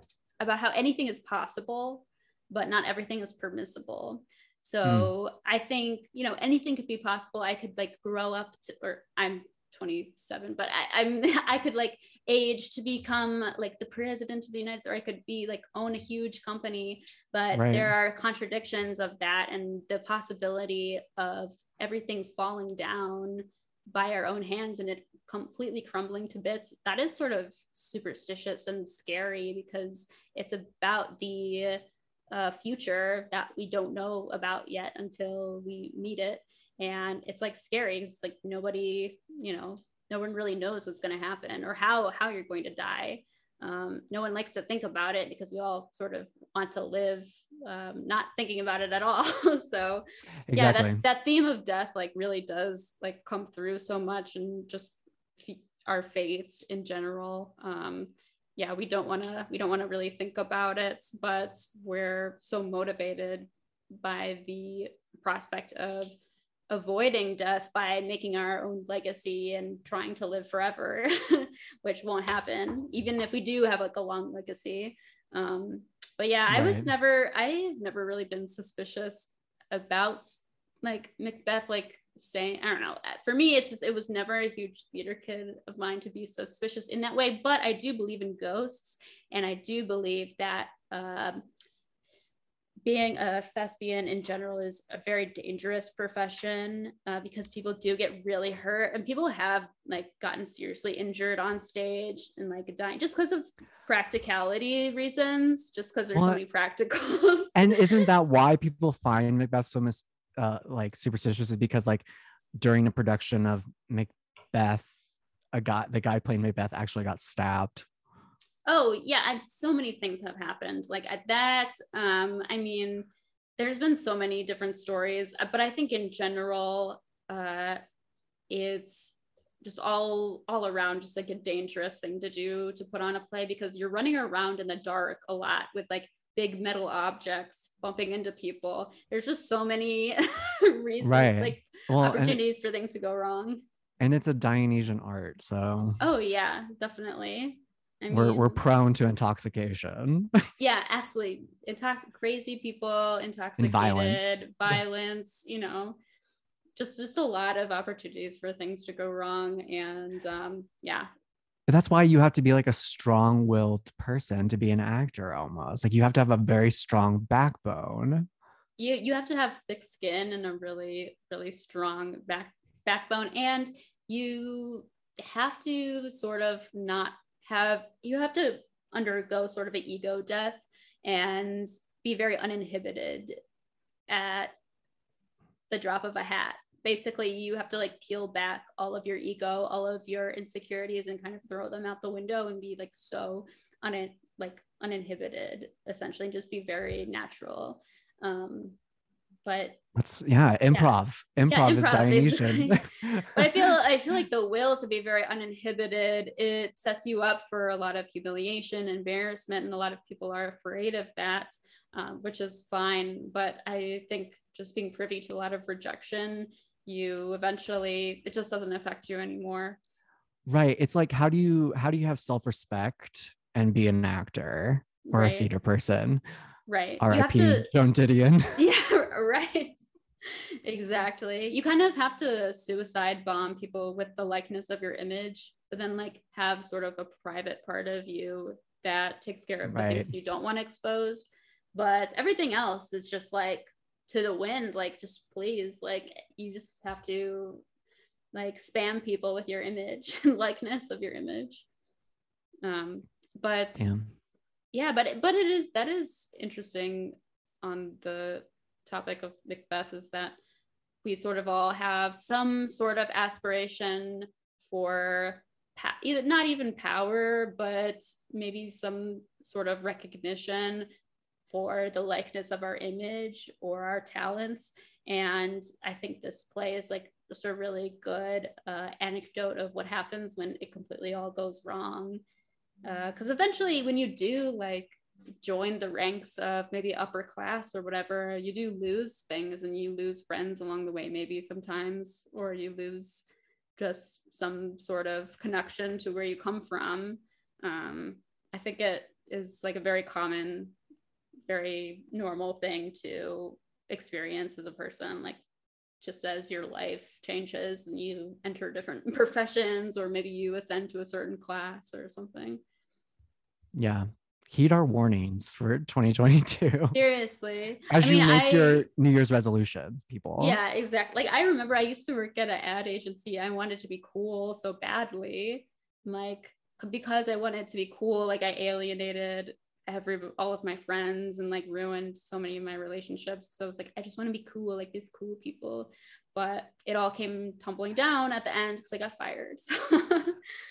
about how anything is possible, but not everything is permissible. So mm. I think you know anything could be possible. I could like grow up to, or I'm 27 but I, i'm i could like age to become like the president of the united states or i could be like own a huge company but right. there are contradictions of that and the possibility of everything falling down by our own hands and it completely crumbling to bits that is sort of superstitious and scary because it's about the uh, future that we don't know about yet until we meet it and it's like scary it's like nobody you know no one really knows what's going to happen or how how you're going to die. Um, no one likes to think about it because we all sort of want to live um, not thinking about it at all. So exactly. yeah that, that theme of death like really does like come through so much and just f- our fates in general. Um, yeah we don't want to we don't want to really think about it but we're so motivated by the prospect of avoiding death by making our own legacy and trying to live forever, which won't happen, even if we do have like a long legacy. Um, but yeah, right. I was never, I've never really been suspicious about like Macbeth, like saying, I don't know. For me, it's just, it was never a huge theater kid of mine to be suspicious in that way. But I do believe in ghosts, and I do believe that. Um, being a thespian in general is a very dangerous profession uh, because people do get really hurt and people have like gotten seriously injured on stage and like dying just because of practicality reasons just because there's so many practicals. And isn't that why people find macbeth so mis- uh, like superstitious is because like during the production of macbeth a guy the guy playing macbeth actually got stabbed Oh yeah, so many things have happened. Like at that, um, I mean, there's been so many different stories, uh, but I think in general, uh, it's just all all around just like a dangerous thing to do to put on a play because you're running around in the dark a lot with like big metal objects bumping into people. There's just so many reasons, right. like well, opportunities for things to go wrong. And it's a Dionysian art, so. Oh yeah, definitely. I mean, we're we're prone to intoxication. yeah, absolutely. Intox crazy people, intoxicated, violence. violence, you know, just just a lot of opportunities for things to go wrong. And um, yeah. that's why you have to be like a strong-willed person to be an actor almost. Like you have to have a very strong backbone. You you have to have thick skin and a really, really strong back backbone. And you have to sort of not have you have to undergo sort of an ego death and be very uninhibited at the drop of a hat. Basically you have to like peel back all of your ego all of your insecurities and kind of throw them out the window and be like so un like uninhibited essentially and just be very natural. Um but that's yeah improv. Yeah. improv, yeah, improv is dionysian. But i feel i feel like the will to be very uninhibited it sets you up for a lot of humiliation embarrassment and a lot of people are afraid of that um, which is fine. But i think just being privy to a lot of rejection you eventually it just doesn't affect you anymore. Right. It's like how do you how do you have self-respect and be an actor or right. a theater person right R.I.P. Joan Didion yeah right exactly you kind of have to suicide bomb people with the likeness of your image but then like have sort of a private part of you that takes care of right. the things you don't want exposed but everything else is just like to the wind like just please like you just have to like spam people with your image likeness of your image um but yeah. Yeah but but it is that is interesting on the topic of Macbeth is that we sort of all have some sort of aspiration for pa- either not even power, but maybe some sort of recognition for the likeness of our image or our talents. And I think this play is like just a really good uh, anecdote of what happens when it completely all goes wrong. Because uh, eventually, when you do like join the ranks of maybe upper class or whatever, you do lose things and you lose friends along the way, maybe sometimes, or you lose just some sort of connection to where you come from. Um, I think it is like a very common, very normal thing to experience as a person. Like just as your life changes and you enter different professions, or maybe you ascend to a certain class or something. Yeah, heed our warnings for 2022. Seriously. As I you mean, make I, your New Year's resolutions, people. Yeah, exactly. Like I remember I used to work at an ad agency. I wanted to be cool so badly. Like because I wanted to be cool, like I alienated every all of my friends and like ruined so many of my relationships because I was like, I just want to be cool, like these cool people. But it all came tumbling down at the end because I got fired.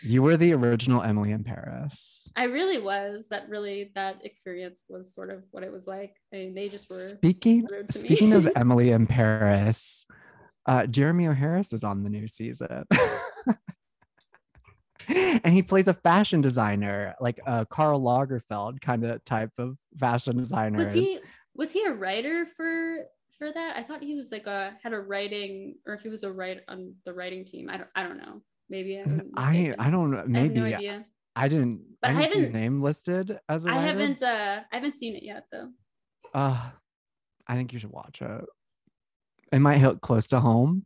So you were the original Emily in Paris. I really was. That really that experience was sort of what it was like. I mean, they just were speaking speaking of Emily in Paris. Uh, Jeremy O. Harris is on the new season. and he plays a fashion designer, like a Karl Lagerfeld kind of type of fashion designer. Was he was he a writer for for that? I thought he was like a had a writing or he was a write on the writing team. I don't I don't know. Maybe I I don't know. Maybe I, no I didn't. But I, didn't I haven't see his name listed as a. I haven't. uh I haven't seen it yet though. Uh, I think you should watch it. It might hit close to home,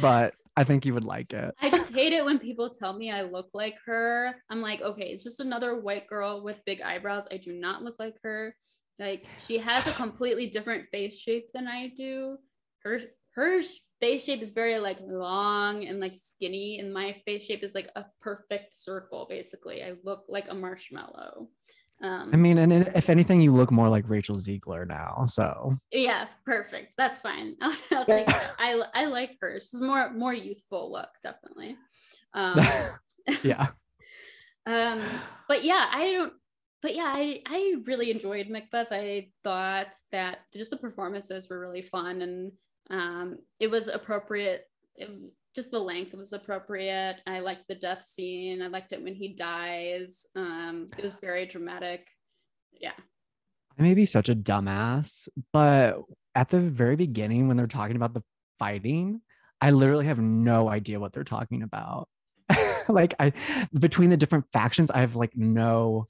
but I think you would like it. I just hate it when people tell me I look like her. I'm like, okay, it's just another white girl with big eyebrows. I do not look like her. Like she has a completely different face shape than I do. Her her face shape is very like long and like skinny, and my face shape is like a perfect circle. Basically, I look like a marshmallow. Um, I mean, and if anything, you look more like Rachel Zegler now. So yeah, perfect. That's fine. I'll, I'll take that. I I like her. She's more more youthful look, definitely. Um, yeah. um, but yeah, I don't. But yeah, I I really enjoyed Macbeth. I thought that just the performances were really fun, and um, it was appropriate. It, just the length was appropriate. I liked the death scene. I liked it when he dies. Um, it was very dramatic. Yeah. I may be such a dumbass, but at the very beginning, when they're talking about the fighting, I literally have no idea what they're talking about. like I between the different factions, I have like no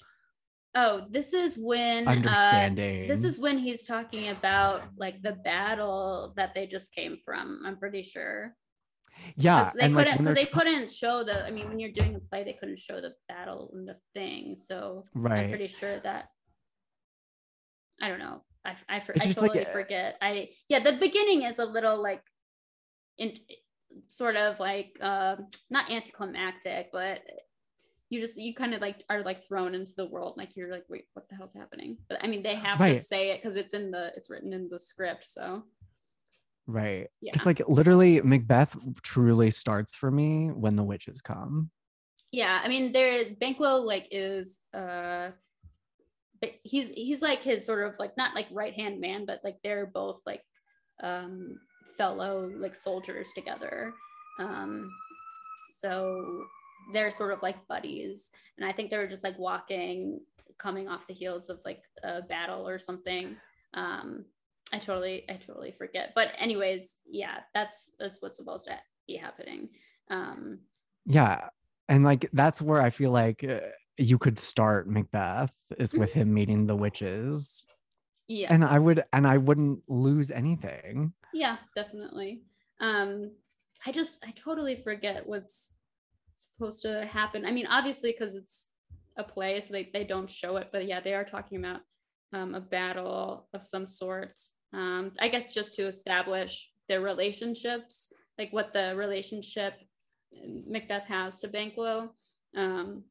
Oh, this is when understanding. Uh, this is when he's talking about like the battle that they just came from. I'm pretty sure. Yeah, they couldn't because like, they couldn't show the. I mean, when you're doing a play, they couldn't show the battle and the thing. So right. I'm pretty sure that. I don't know. I I, I totally like, forget. I yeah, the beginning is a little like, in sort of like uh, not anticlimactic, but you just you kind of like are like thrown into the world like you're like wait what the hell's happening but i mean they have right. to say it because it's in the it's written in the script so Right. Yeah. It's like literally Macbeth truly starts for me when the witches come. Yeah. I mean, there's Banquo like is uh he's he's like his sort of like not like right hand man, but like they're both like um fellow like soldiers together. Um so they're sort of like buddies. And I think they were just like walking, coming off the heels of like a battle or something. Um I totally, I totally forget. But anyways, yeah, that's that's what's supposed to be happening. Um, yeah, and like that's where I feel like uh, you could start Macbeth is with him meeting the witches. Yeah, and I would, and I wouldn't lose anything. Yeah, definitely. Um, I just, I totally forget what's supposed to happen. I mean, obviously, because it's a play, so they they don't show it. But yeah, they are talking about um, a battle of some sort um, I guess just to establish their relationships, like what the relationship Macbeth has to Banquo. Um,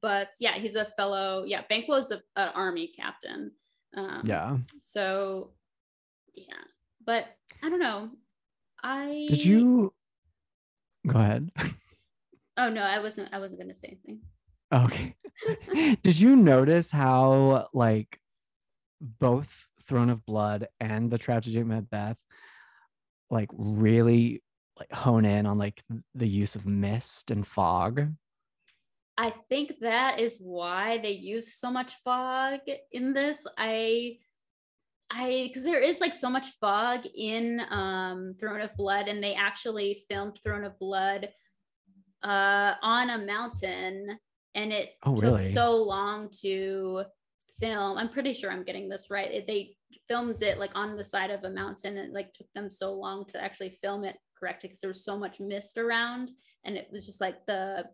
but yeah, he's a fellow. Yeah, Banquo is an army captain. Um, yeah. So yeah, but I don't know. I did you go ahead. oh no, I wasn't. I wasn't going to say anything. Okay. did you notice how like both Throne of Blood and the Tragedy of Macbeth like really like hone in on like the use of mist and fog. I think that is why they use so much fog in this. I I because there is like so much fog in um Throne of Blood and they actually filmed Throne of Blood uh on a mountain and it oh, took really? so long to film. I'm pretty sure I'm getting this right. It, they filmed it like on the side of a mountain and it like took them so long to actually film it correctly because there was so much mist around and it was just like the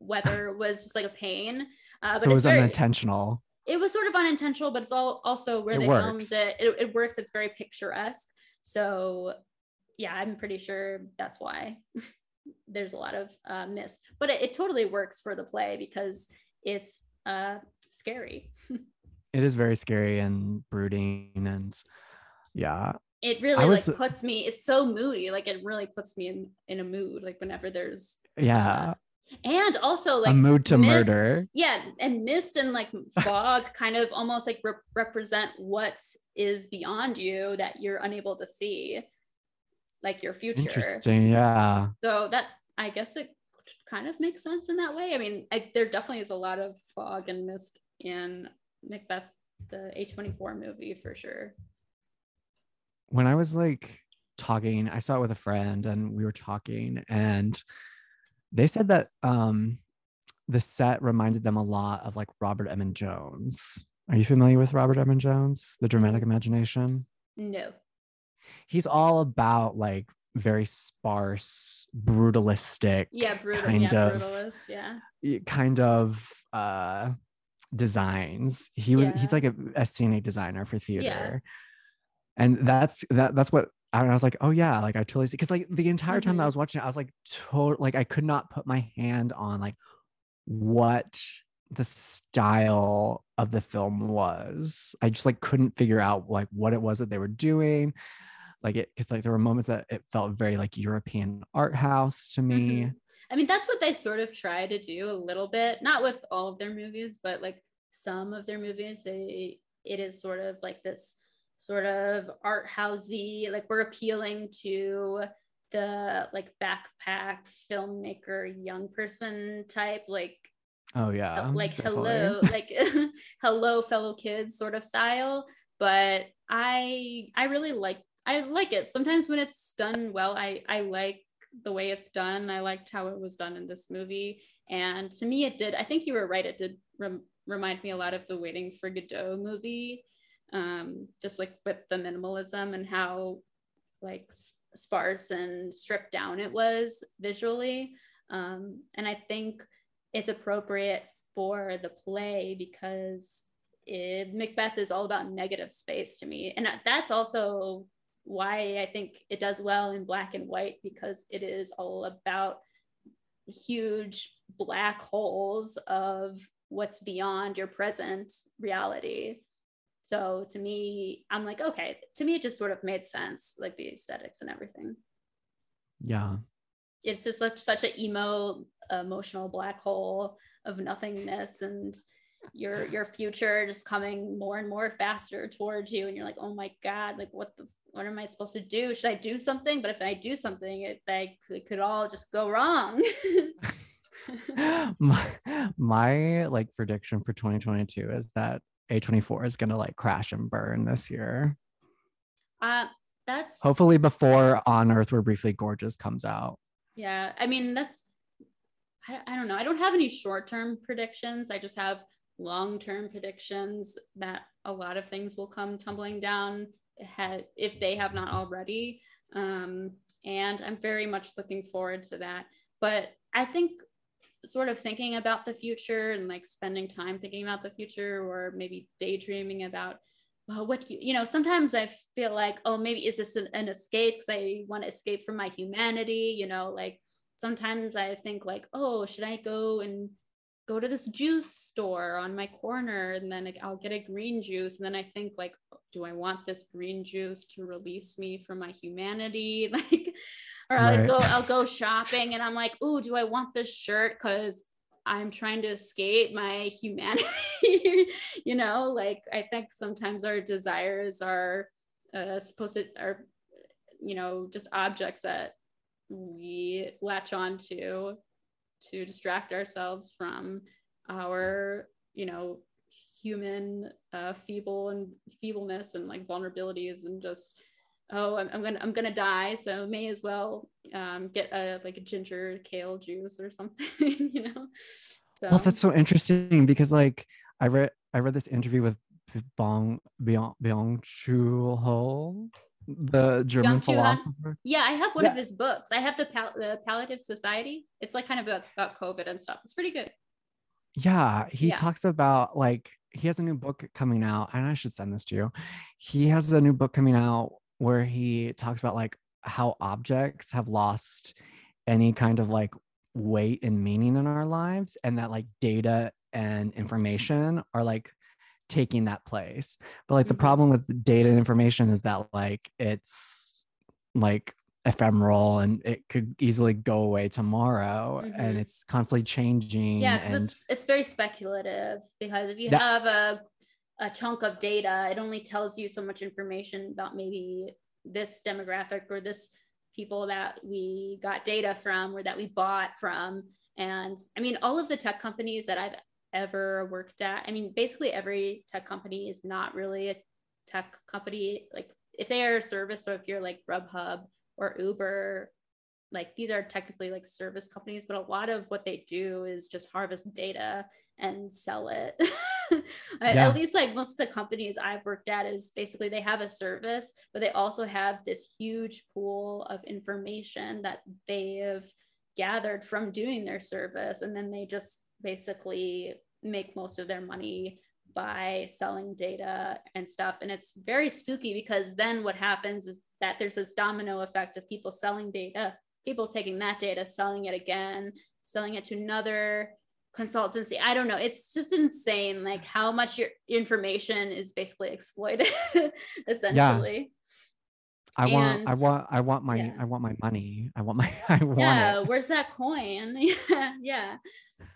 weather was just like a pain. Uh, but so it was very, unintentional. It was sort of unintentional, but it's all also where it they works. filmed it. it. It works. It's very picturesque. So yeah, I'm pretty sure that's why there's a lot of uh, mist, but it, it totally works for the play because it's uh, scary. it is very scary and brooding and yeah. It really was, like puts me it's so moody like it really puts me in in a mood like whenever there's yeah. Uh, and also like a mood to mist, murder. Yeah and mist and like fog kind of almost like re- represent what is beyond you that you're unable to see like your future. Interesting yeah. So that i guess it kind of makes sense in that way. I mean I, there definitely is a lot of fog and mist in macbeth the a24 movie for sure when i was like talking i saw it with a friend and we were talking and they said that um, the set reminded them a lot of like Robert Edmond Jones. Are you familiar with Robert Edmond Jones, The Dramatic Imagination? No. He's all about like very sparse, brutalistic. Yeah, brutal. Kind yeah, of, brutalist. Yeah. Kind of uh, designs. He was. Yeah. He's like a, a scenic designer for theater. Yeah. And that's that. That's what I was like, oh yeah, like I totally see. Cause like the entire time mm-hmm. that I was watching it, I was like, total, like I could not put my hand on like what the style of the film was. I just like couldn't figure out like what it was that they were doing. Like it, cause like there were moments that it felt very like European art house to me. Mm-hmm. I mean, that's what they sort of try to do a little bit, not with all of their movies, but like some of their movies, they it is sort of like this sort of art housey like we're appealing to the like backpack filmmaker young person type like oh yeah like hello like hello fellow kids sort of style. But i i really like i like it. Sometimes when it's done well i i like the way it's done. I liked how it was done in this movie. And to me it did i think you were right it did rem- remind me a lot of the waiting for godot movie um, just like with the minimalism and how like sparse and stripped down it was visually. Um, and I think it's appropriate for the play because it, Macbeth is all about negative space to me. And that's also why I think it does well in black and white because it is all about huge black holes of what's beyond your present reality. So to me, I'm like, okay, to me, it just sort of made sense, like the aesthetics and everything. Yeah. It's just such such an emo, emotional black hole of nothingness and your your future just coming more and more faster towards you and you're like oh my god like what the what am i supposed to do should i do something but if i do something it like it could all just go wrong my, my like prediction for 2022 is that a24 is going to like crash and burn this year. Uh, that's hopefully before On Earth We're Briefly Gorgeous comes out. Yeah. I mean, that's, I, I don't know. I don't have any short term predictions. I just have long term predictions that a lot of things will come tumbling down if they have not already. Um, and I'm very much looking forward to that. But I think sort of thinking about the future and like spending time thinking about the future or maybe daydreaming about well what you, you know sometimes i feel like oh maybe is this an, an escape because i want to escape from my humanity you know like sometimes i think like oh should i go and go to this juice store on my corner and then I'll get a green juice. And then I think like, oh, do I want this green juice to release me from my humanity? Like, or right. I'll go, I'll go shopping and I'm like, oh, do I want this shirt? Cause I'm trying to escape my humanity. you know, like I think sometimes our desires are uh, supposed to are, you know, just objects that we latch on to to distract ourselves from our you know human uh, feeble and feebleness and like vulnerabilities and just oh I'm, I'm, gonna i'm gonna die so may as well um, get a like a ginger kale juice or something you know so well that's so interesting because like i read i read this interview with bong byung byung chul ho the German philosopher. Yeah, I have one yeah. of his books. I have the, Pal- the Palliative Society. It's like kind of about, about COVID and stuff. It's pretty good. Yeah, he yeah. talks about like he has a new book coming out, and I should send this to you. He has a new book coming out where he talks about like how objects have lost any kind of like weight and meaning in our lives, and that like data and information are like taking that place. But like the Mhm. problem with data and information is that like it's like ephemeral and it could easily go away tomorrow and Mhm. it's constantly changing. yeah because and it's it's very speculative because if you That- have a a chunk of data. It only tells you so much information about maybe this demographic or this people that we got data from or that we bought from. And i mean all of the tech companies that i've ever worked at i mean basically every tech company is not really a tech company. Like if they are a service or if you're like grubhub or uber like these are technically like service companies but a lot of what they do is just harvest data and sell it At- Yeah. at least like most of the companies i've worked at is basically they have a service but they also have this huge pool of information that they have gathered from doing their service and then they just basically make most of their money by selling data and stuff and it's very spooky because then what happens is that there's this domino effect of people selling data people taking that data selling it again selling it to another consultancy i don't know it's just insane like how much your information is basically exploited essentially Yeah. I want I want I want my yeah. I want my money. I want my I want yeah it. where's that coin yeah yeah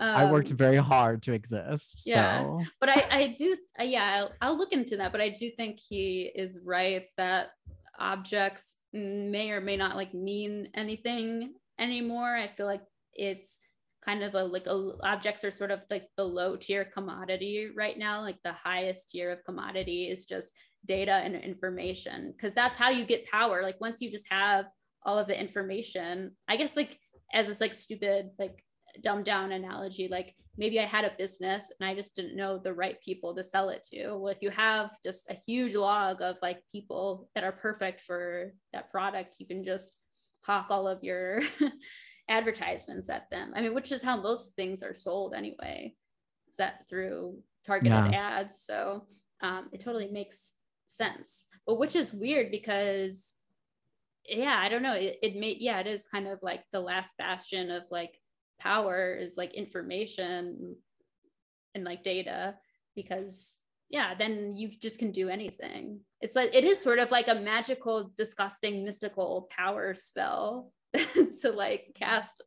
I worked Um, very hard to exist. yeah. So but I, I do, uh, yeah, I'll, I'll look into that. But I do think he is right. It's that objects may or may not like mean anything anymore. I feel like it's kind of a like a, objects are sort of like the low tier commodity right now. Like the highest tier of commodity is just data and information because that's how you get power. Like once you just have all of the information, I guess like as this like stupid like dumbed down analogy, like maybe I had a business and I just didn't know the right people to sell it to. Well, if you have just a huge log of like people that are perfect for that product, you can just hawk all of your advertisements at them. I mean, which is how most things are sold anyway, is that through targeted ads. So um, it totally makes sense. But which is weird because yeah, I don't know. It, it may, yeah, it is kind of like the last bastion of like power is like information and like data because yeah then you just can do anything it's like it is sort of like a magical disgusting mystical power spell to like cast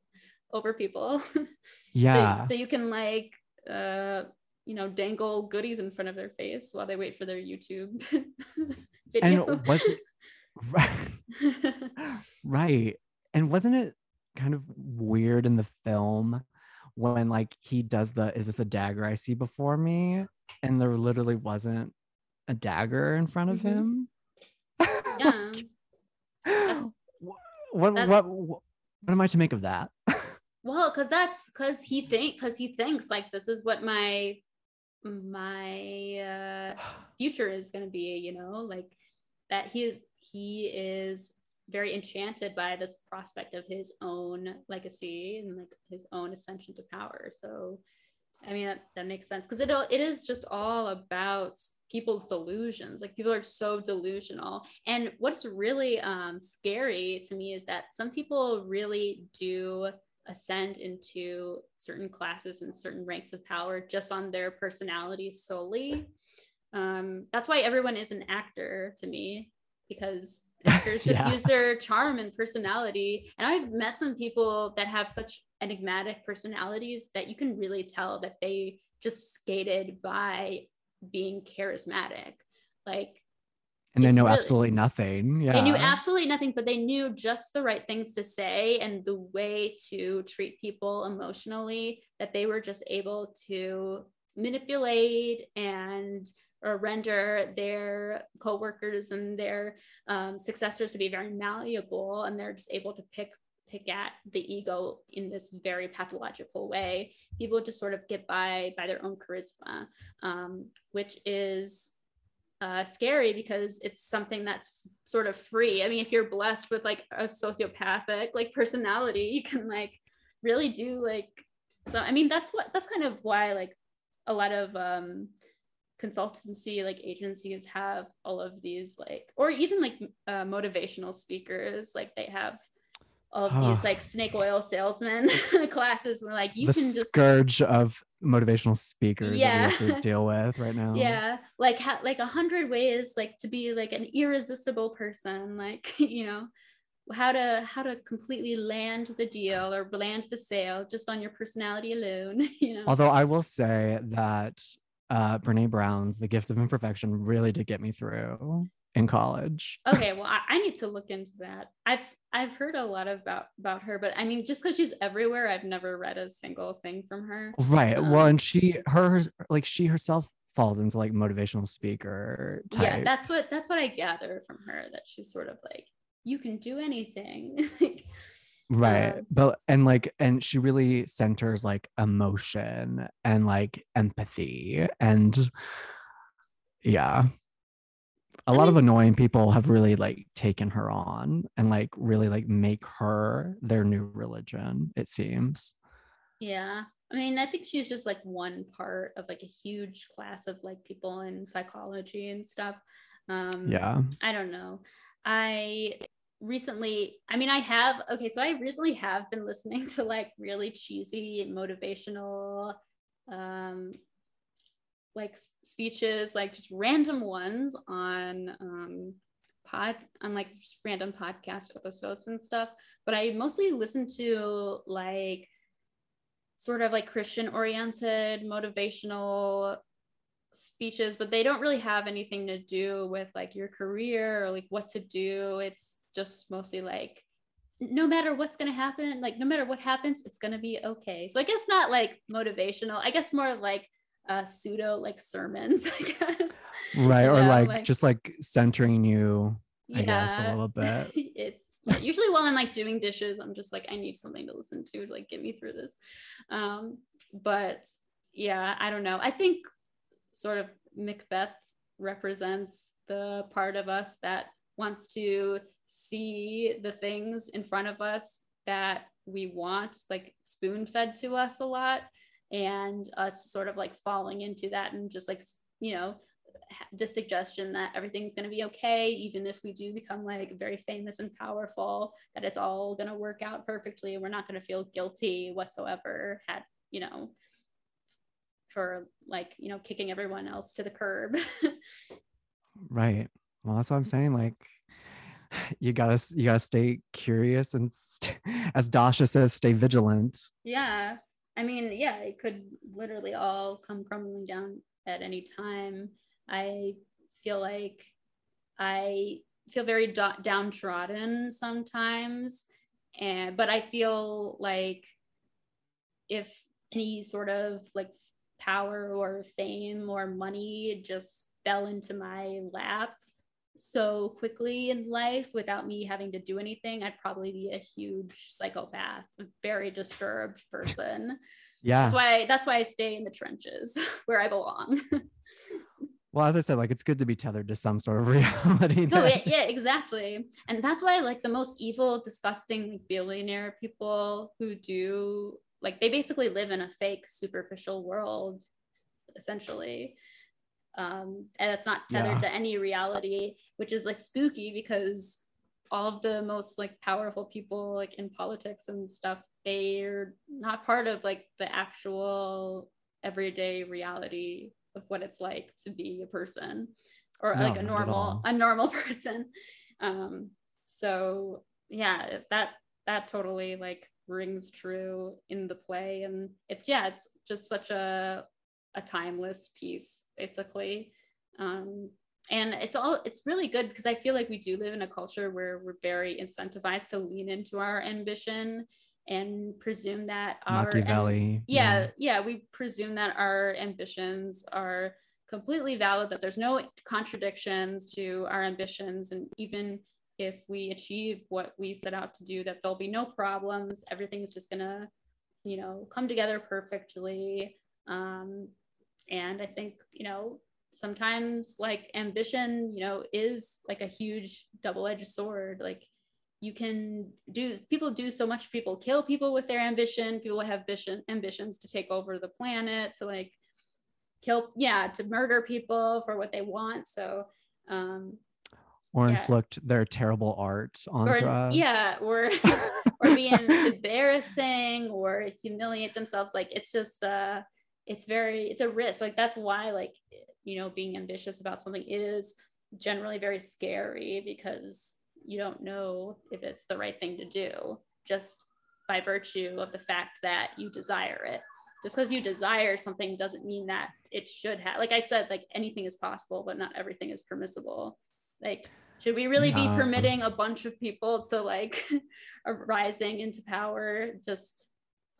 over people So- yeah. so, you can like uh you know dangle goodies in front of their face while they wait for their youtube video and it right. And wasn't it kind of weird in the film when like he does the is this a dagger I see before me? And there literally wasn't a dagger in front of Mhm. him. yeah That's- what, that's- what what what am I to make of that? Well, because that's because he think because he thinks like this is what my my uh, future is going to be. You know, like that he is he is very enchanted by this prospect of his own legacy and like his own ascension to power. So, I mean that, that makes sense because it it is just all about people's delusions. Like people are so delusional, and what's really um, scary to me is that some people really do ascend into certain classes and certain ranks of power just on their personality solely. Um, that's why everyone is an actor to me because actors just Yeah. use their charm and personality. And I've met some people that have such enigmatic personalities that you can really tell that they just skated by being charismatic. Like and they know really- absolutely nothing. Yeah. they knew absolutely nothing, but they knew just the right things to say and the way to treat people emotionally that they were just able to manipulate and or render their coworkers and their um, successors to be very malleable and they're just able to pick pick at the ego in this very pathological way people just sort of get by by their own charisma um, which is uh, scary because it's something that's sort of free. I mean, if you're blessed with like a sociopathic like personality, you can like really do like so. I mean, that's what that's kind of why like a lot of um, consultancy like agencies have all of these like or even like uh, motivational speakers like they have all of these like snake oil salesman classes where like you the can just scourge of motivational speakers Yeah. that we have to deal with right now. yeah like ha- like a hundred ways like to be like an irresistible person like you know how to how to completely land the deal or land the sale just on your personality alone you know Although I will say that uh, Brene Brown's The Gifts of Imperfection really did get me through in college. okay well I, I need to look into that i've i've heard a lot about about her but i mean just because she's everywhere i've never read a single thing from her Right. well, Um, and she, her, like she herself falls into like motivational speaker type. yeah that's what that's what i gather from her that she's sort of like you can do anything Like, right but and like and she really centers like emotion and like empathy and yeah a I lot of annoying people have really like taken her on and like really like make her their new religion it seems Yeah. I mean, I think she's just like one part of like a huge class of like people in psychology and stuff. Um yeah I don't know. I recently, I mean, I have okay, so I recently have been listening to like really cheesy motivational um like speeches, like just random ones on um pod on like random podcast episodes and stuff. But I mostly listen to like sort of like Christian oriented motivational speeches, but they don't really have anything to do with like your career or like what to do. It's just mostly like no matter what's going to happen, like no matter what happens, it's going to be okay. So I guess not like motivational, I guess more like uh pseudo like sermons, I guess. right or Yeah, like, like- just like centering you i guess a little bit it's yeah, usually while I'm like doing dishes, I'm just like, I need something to listen to to like get me through this. Um, but yeah, I don't know. I think sort of Macbeth represents the part of us that wants to see the things in front of us that we want, like spoon fed to us a lot, and us sort of like falling into that and just like, you know, the suggestion that everything's going to be okay even if we do become like very famous and powerful that it's all going to work out perfectly we're not going to feel guilty whatsoever had you know for like you know kicking everyone else to the curb. Right. Well that's what i'm saying like you gotta you gotta stay curious and st- as dasha says stay vigilant. Yeah. I mean yeah it could literally all come crumbling down at any time. I feel like i feel very do- downtrodden sometimes and but i feel like if any sort of like power or fame or money just fell into my lap so quickly in life without me having to do anything i'd probably be a huge psychopath a very disturbed person yeah that's why that's why I stay in the trenches where I belong. well as i said like it's good to be tethered to some sort of reality no, yeah, yeah, exactly. And that's why like the most evil, disgusting billionaire people who do like they basically live in a fake superficial world, essentially. Um, and it's not tethered Yeah. to any reality, which is like spooky because all of the most like powerful people like in politics and stuff, they're not part of like the actual everyday reality of what it's like to be a person or No, like a normal a normal person um so yeah if that that totally like rings true in the play. And it's yeah it's just such a a timeless piece basically. Um and it's all it's really good because i feel like we do live in a culture where we're very incentivized to lean into our ambition and presume that our machiavelli yeah, yeah, we presume that our ambitions are completely valid, that there's no contradictions to our ambitions. And even if we achieve what we set out to do, that there'll be no problems. Everything's just gonna, you know, come together perfectly. Um, and I think, you know, sometimes like ambition, you know, is like a huge double-edged sword. Like you can do people do so much people kill people with their ambition people have vision ambitions to take over the planet to like kill yeah to murder people for what they want so um or yeah. inflict their terrible art onto or us. yeah or or being embarrassing or humiliate themselves like it's just uh it's very it's a risk like that's why like you know being ambitious about something is generally very scary because you don't know if it's the right thing to do just by virtue of the fact that you desire it. Just because you desire something doesn't mean that it should have like i said like anything is possible but not everything is permissible. Like should we really be permitting a bunch of people to like rising into power just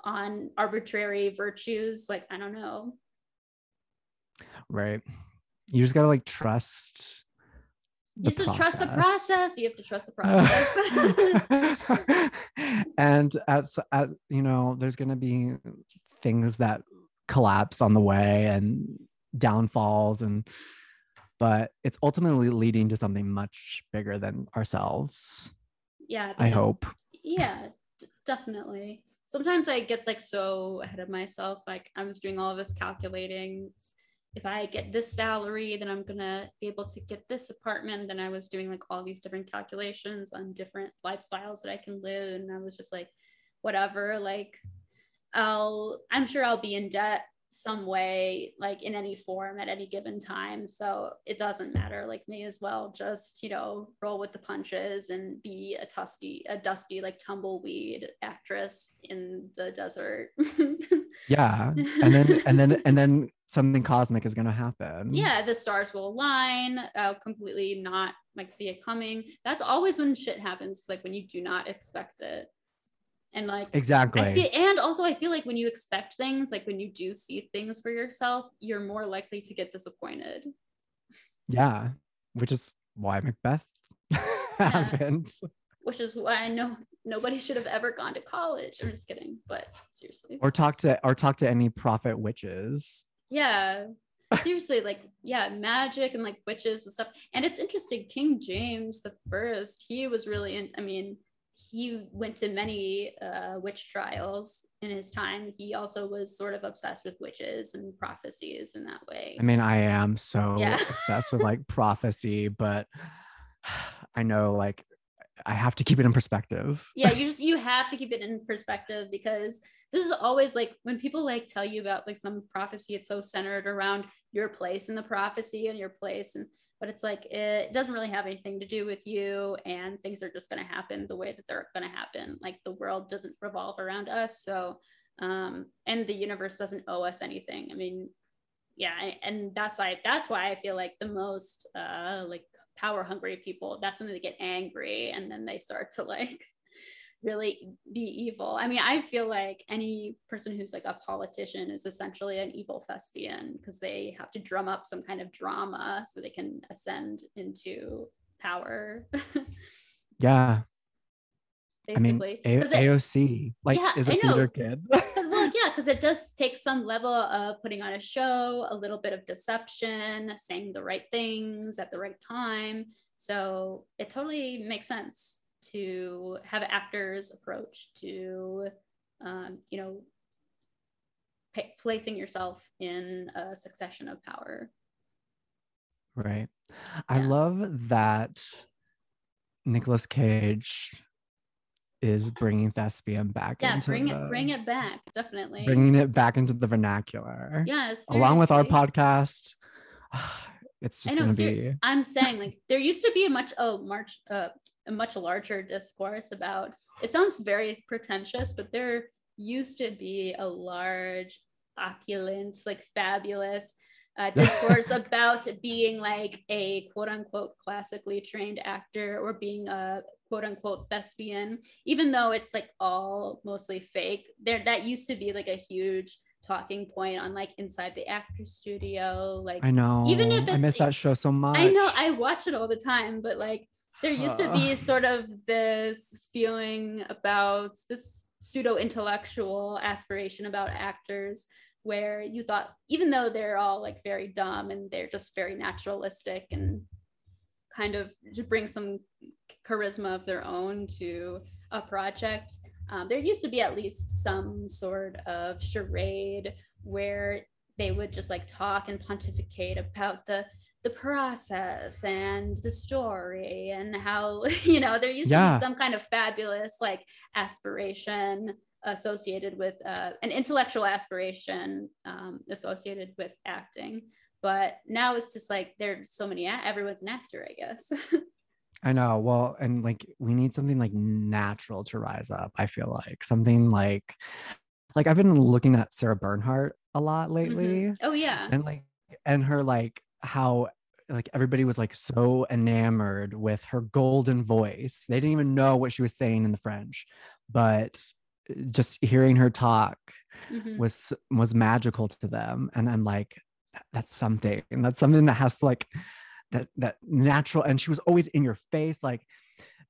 on arbitrary virtues? Like i don't know. Right. You just gotta like trust you just trust the process. you have to trust the process. And at, at you know there's gonna be things that collapse on the way and downfalls and but it's ultimately leading to something much bigger than ourselves yeah i hope. Yeah d- definitely. Sometimes i get like so ahead of myself like i was doing all of this calculating. If i get this salary then i'm gonna be able to get this apartment. Then i was doing like all these different calculations on different lifestyles that i can live and i was just like whatever like I'll I'm sure I'll be in debt some way like in any form at any given time. So it doesn't matter like may as well just you know roll with the punches and be a dusty a dusty like tumbleweed actress in the desert. Yeah. And then and then and then something cosmic is going to happen. Yeah the stars will align uh, completely not like see it coming. That's always when shit happens like when you do not expect it and like exactly. feel, and also i feel like when you expect things like when you do see things for yourself you're more likely to get disappointed. Yeah which is why macbeth happened which is why i know nobody should have ever gone to college. I'm just kidding but seriously. Or talk to or talk to any prophet witches. Yeah. Seriously like yeah magic and like witches and stuff. And it's interesting king james the first he was really in i mean he went to many uh, witch trials in his time. He also was sort of obsessed with witches and prophecies in that way. I mean, I am so yeah. obsessed with like prophecy, but I know like I have to keep it in perspective. yeah, you just you have to keep it in perspective because this is always like when people like tell you about like some prophecy, it's so centered around your place in the prophecy and your place and but it's like it doesn't really have anything to do with you and things are just going to happen the way that they're going to happen. Like the world doesn't revolve around us so um and the universe doesn't owe us anything. I mean yeah and that's like that's why i feel like the most uh like power hungry people that's when they get angry and then they start to like really be evil. I mean, I feel like any person who's like a politician is essentially an evil thespian because they have to drum up some kind of drama so they can ascend into power. yeah. Basically, I mean, A- AOC, like, yeah, is a theater kid. well, yeah, because it does take some level of putting on a show, a little bit of deception, saying the right things at the right time. So it totally makes sense to have actors approach to um, you know p- placing yourself in a succession of power. Right. Yeah. i love that Nicolas Cage is bringing thespian back yeah bring the, it bring it back definitely. bringing it back into the vernacular. Yes yeah, along with our podcast it's just I know, gonna ser- be i'm saying like there used to be a much oh march uh a much larger discourse about it sounds very pretentious but there used to be a large opulent like fabulous uh, discourse about being like a quote unquote classically trained actor or being a quote unquote thespian even though it's like all mostly fake. There that used to be like a huge talking point on like inside the actor studio like i know. even if i miss that show so much i know i watch it all the time but like there used to be sort of this feeling about this pseudo intellectual aspiration about actors where you thought even though they're all like very dumb and they're just very naturalistic and kind of to bring some charisma of their own to a project um, there used to be at least some sort of charade where they would just like talk and pontificate about the the process and the story and how you know there used yeah. to be some kind of fabulous like aspiration associated with uh, an intellectual aspiration um, associated with acting. But now it's just like there's so many, everyone's an actor, I guess. I know. Well, and like we need something like natural to rise up. I feel like something like, like I've been looking at Sarah Bernhardt a lot lately. Mm-hmm. Oh yeah. And like, and her like how like everybody was like so enamored with her golden voice. They didn't even know what she was saying in the French, but uh, just hearing her talk mm-hmm. was was magical to them. And I'm like, that's something. And that's something that has to like that that natural and she was always in your face like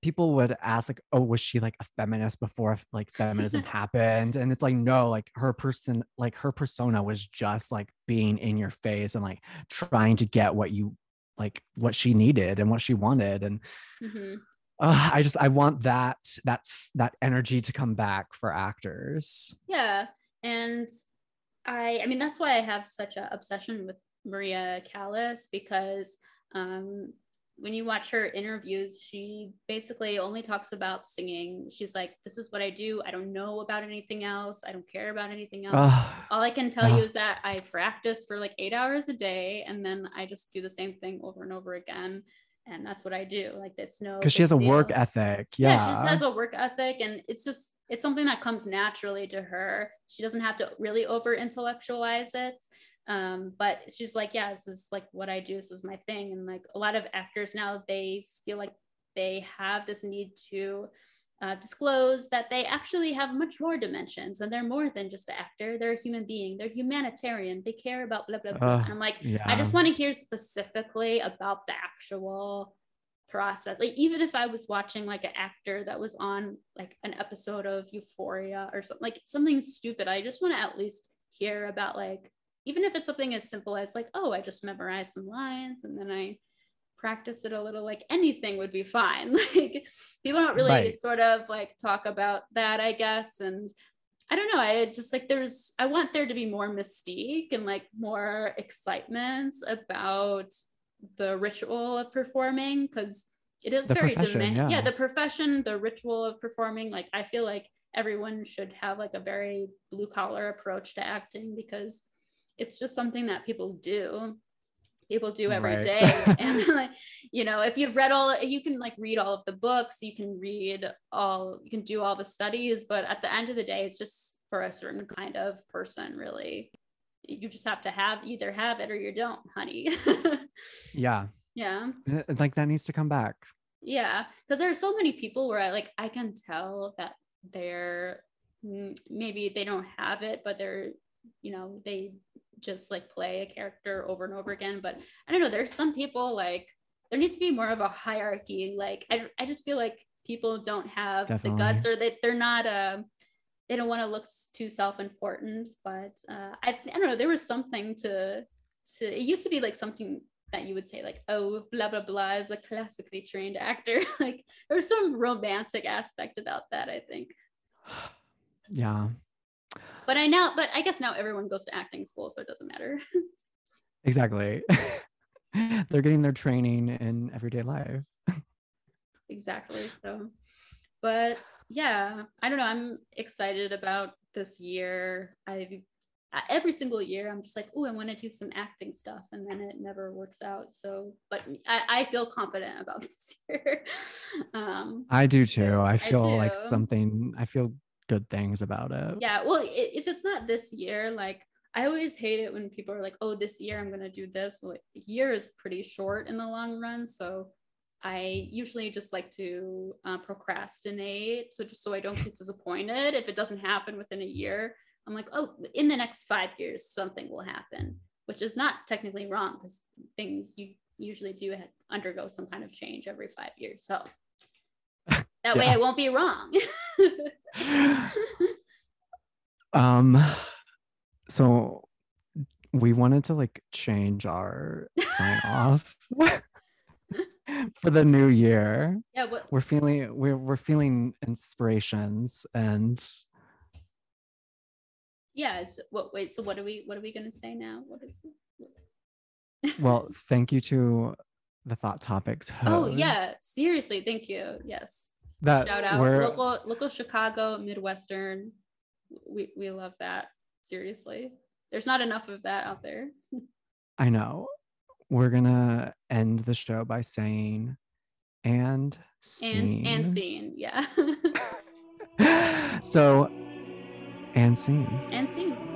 people would ask like oh was she like a feminist before like feminism happened and it's like no like her person like her persona was just like being in your face and like trying to get what you like what she needed and what she wanted and mm-hmm. uh, i just i want that that's that energy to come back for actors yeah and i i mean that's why i have such an obsession with maria callas because um, when you watch her interviews, she basically only talks about singing. She's like, This is what I do. I don't know about anything else. I don't care about anything else. Uh, All I can tell uh, you is that I practice for like eight hours a day and then I just do the same thing over and over again. And that's what I do. Like, it's no because she has a deal. work ethic. Yeah. yeah, she just has a work ethic, and it's just it's something that comes naturally to her. She doesn't have to really over intellectualize it um but she's like yeah this is like what i do this is my thing. And like a lot of actors now they feel like they have this need to uh, disclose that they actually have much more dimensions and they're more than just an actor. They're a human being. They're humanitarian. They care about blah blah blah. Uh, and i'm like yeah. i just want to hear specifically about the actual process. Like even if i was watching like an actor that was on like an episode of euphoria or something like something stupid i just want to at least hear about like even if it's something as simple as like, oh, I just memorized some lines and then I practice it a little, like anything would be fine. like people don't really right. sort of like talk about that, I guess. And I don't know. I just like there's I want there to be more mystique and like more excitement about the ritual of performing because it is the very demanding. Yeah. yeah, the profession, the ritual of performing. Like I feel like everyone should have like a very blue collar approach to acting because it's just something that people do. People do every right. day. and like you know if you've read all you can like read all of the books you can read all you can do all the studies but at the end of the day it's just for a certain kind of person really. You just have to have either have it or you don't honey. Yeah. Yeah. Like that needs to come back. Yeah. Because there are so many people where i like i can tell that they're mm, maybe they don't have it but they're you know they just like play a character over and over again. But I don't know, there's some people like there needs to be more of a hierarchy. Like I, I just feel like people don't have Definitely. the guts or they, they're not uh they don't want to look too self-important. But uh I, I don't know, there was something to to it used to be like something that you would say like oh blah blah blah is a classically trained actor like there's some romantic aspect about that i think yeah but I now, but I guess now everyone goes to acting school, so it doesn't matter. exactly. They're getting their training in everyday life. exactly. So, but yeah, I don't know. I'm excited about this year. I every single year I'm just like, oh, I want to do some acting stuff, and then it never works out. So, but I, I feel confident about this year. Um, I do too. I feel I like something. I feel good things about it. Yeah. Well, if it's not this year, like I always hate it when people are like, oh, this year I'm going to do this. Well, year is pretty short in the long run. So I usually just like to uh, procrastinate. So just so I don't get disappointed if it doesn't happen within a year. I'm like, oh, in the next five years, something will happen, which is not technically wrong because things you usually do undergo some kind of change every five years. So that yeah. way I won't be wrong. um so we wanted to like change our sign off for the new year. Yeah, what- we're feeling we're we're feeling inspirations and yeah. So, what? Wait. So what are we? What are we gonna say now? What is it? well, thank you to the Thought Topics host. Oh yeah, seriously, thank you. Yes that shout out local local Chicago Midwestern we we love that. Seriously. There's not enough of that out there. I know. We're gonna end the show by saying and scene. And and scene, yeah. so and scene. And scene.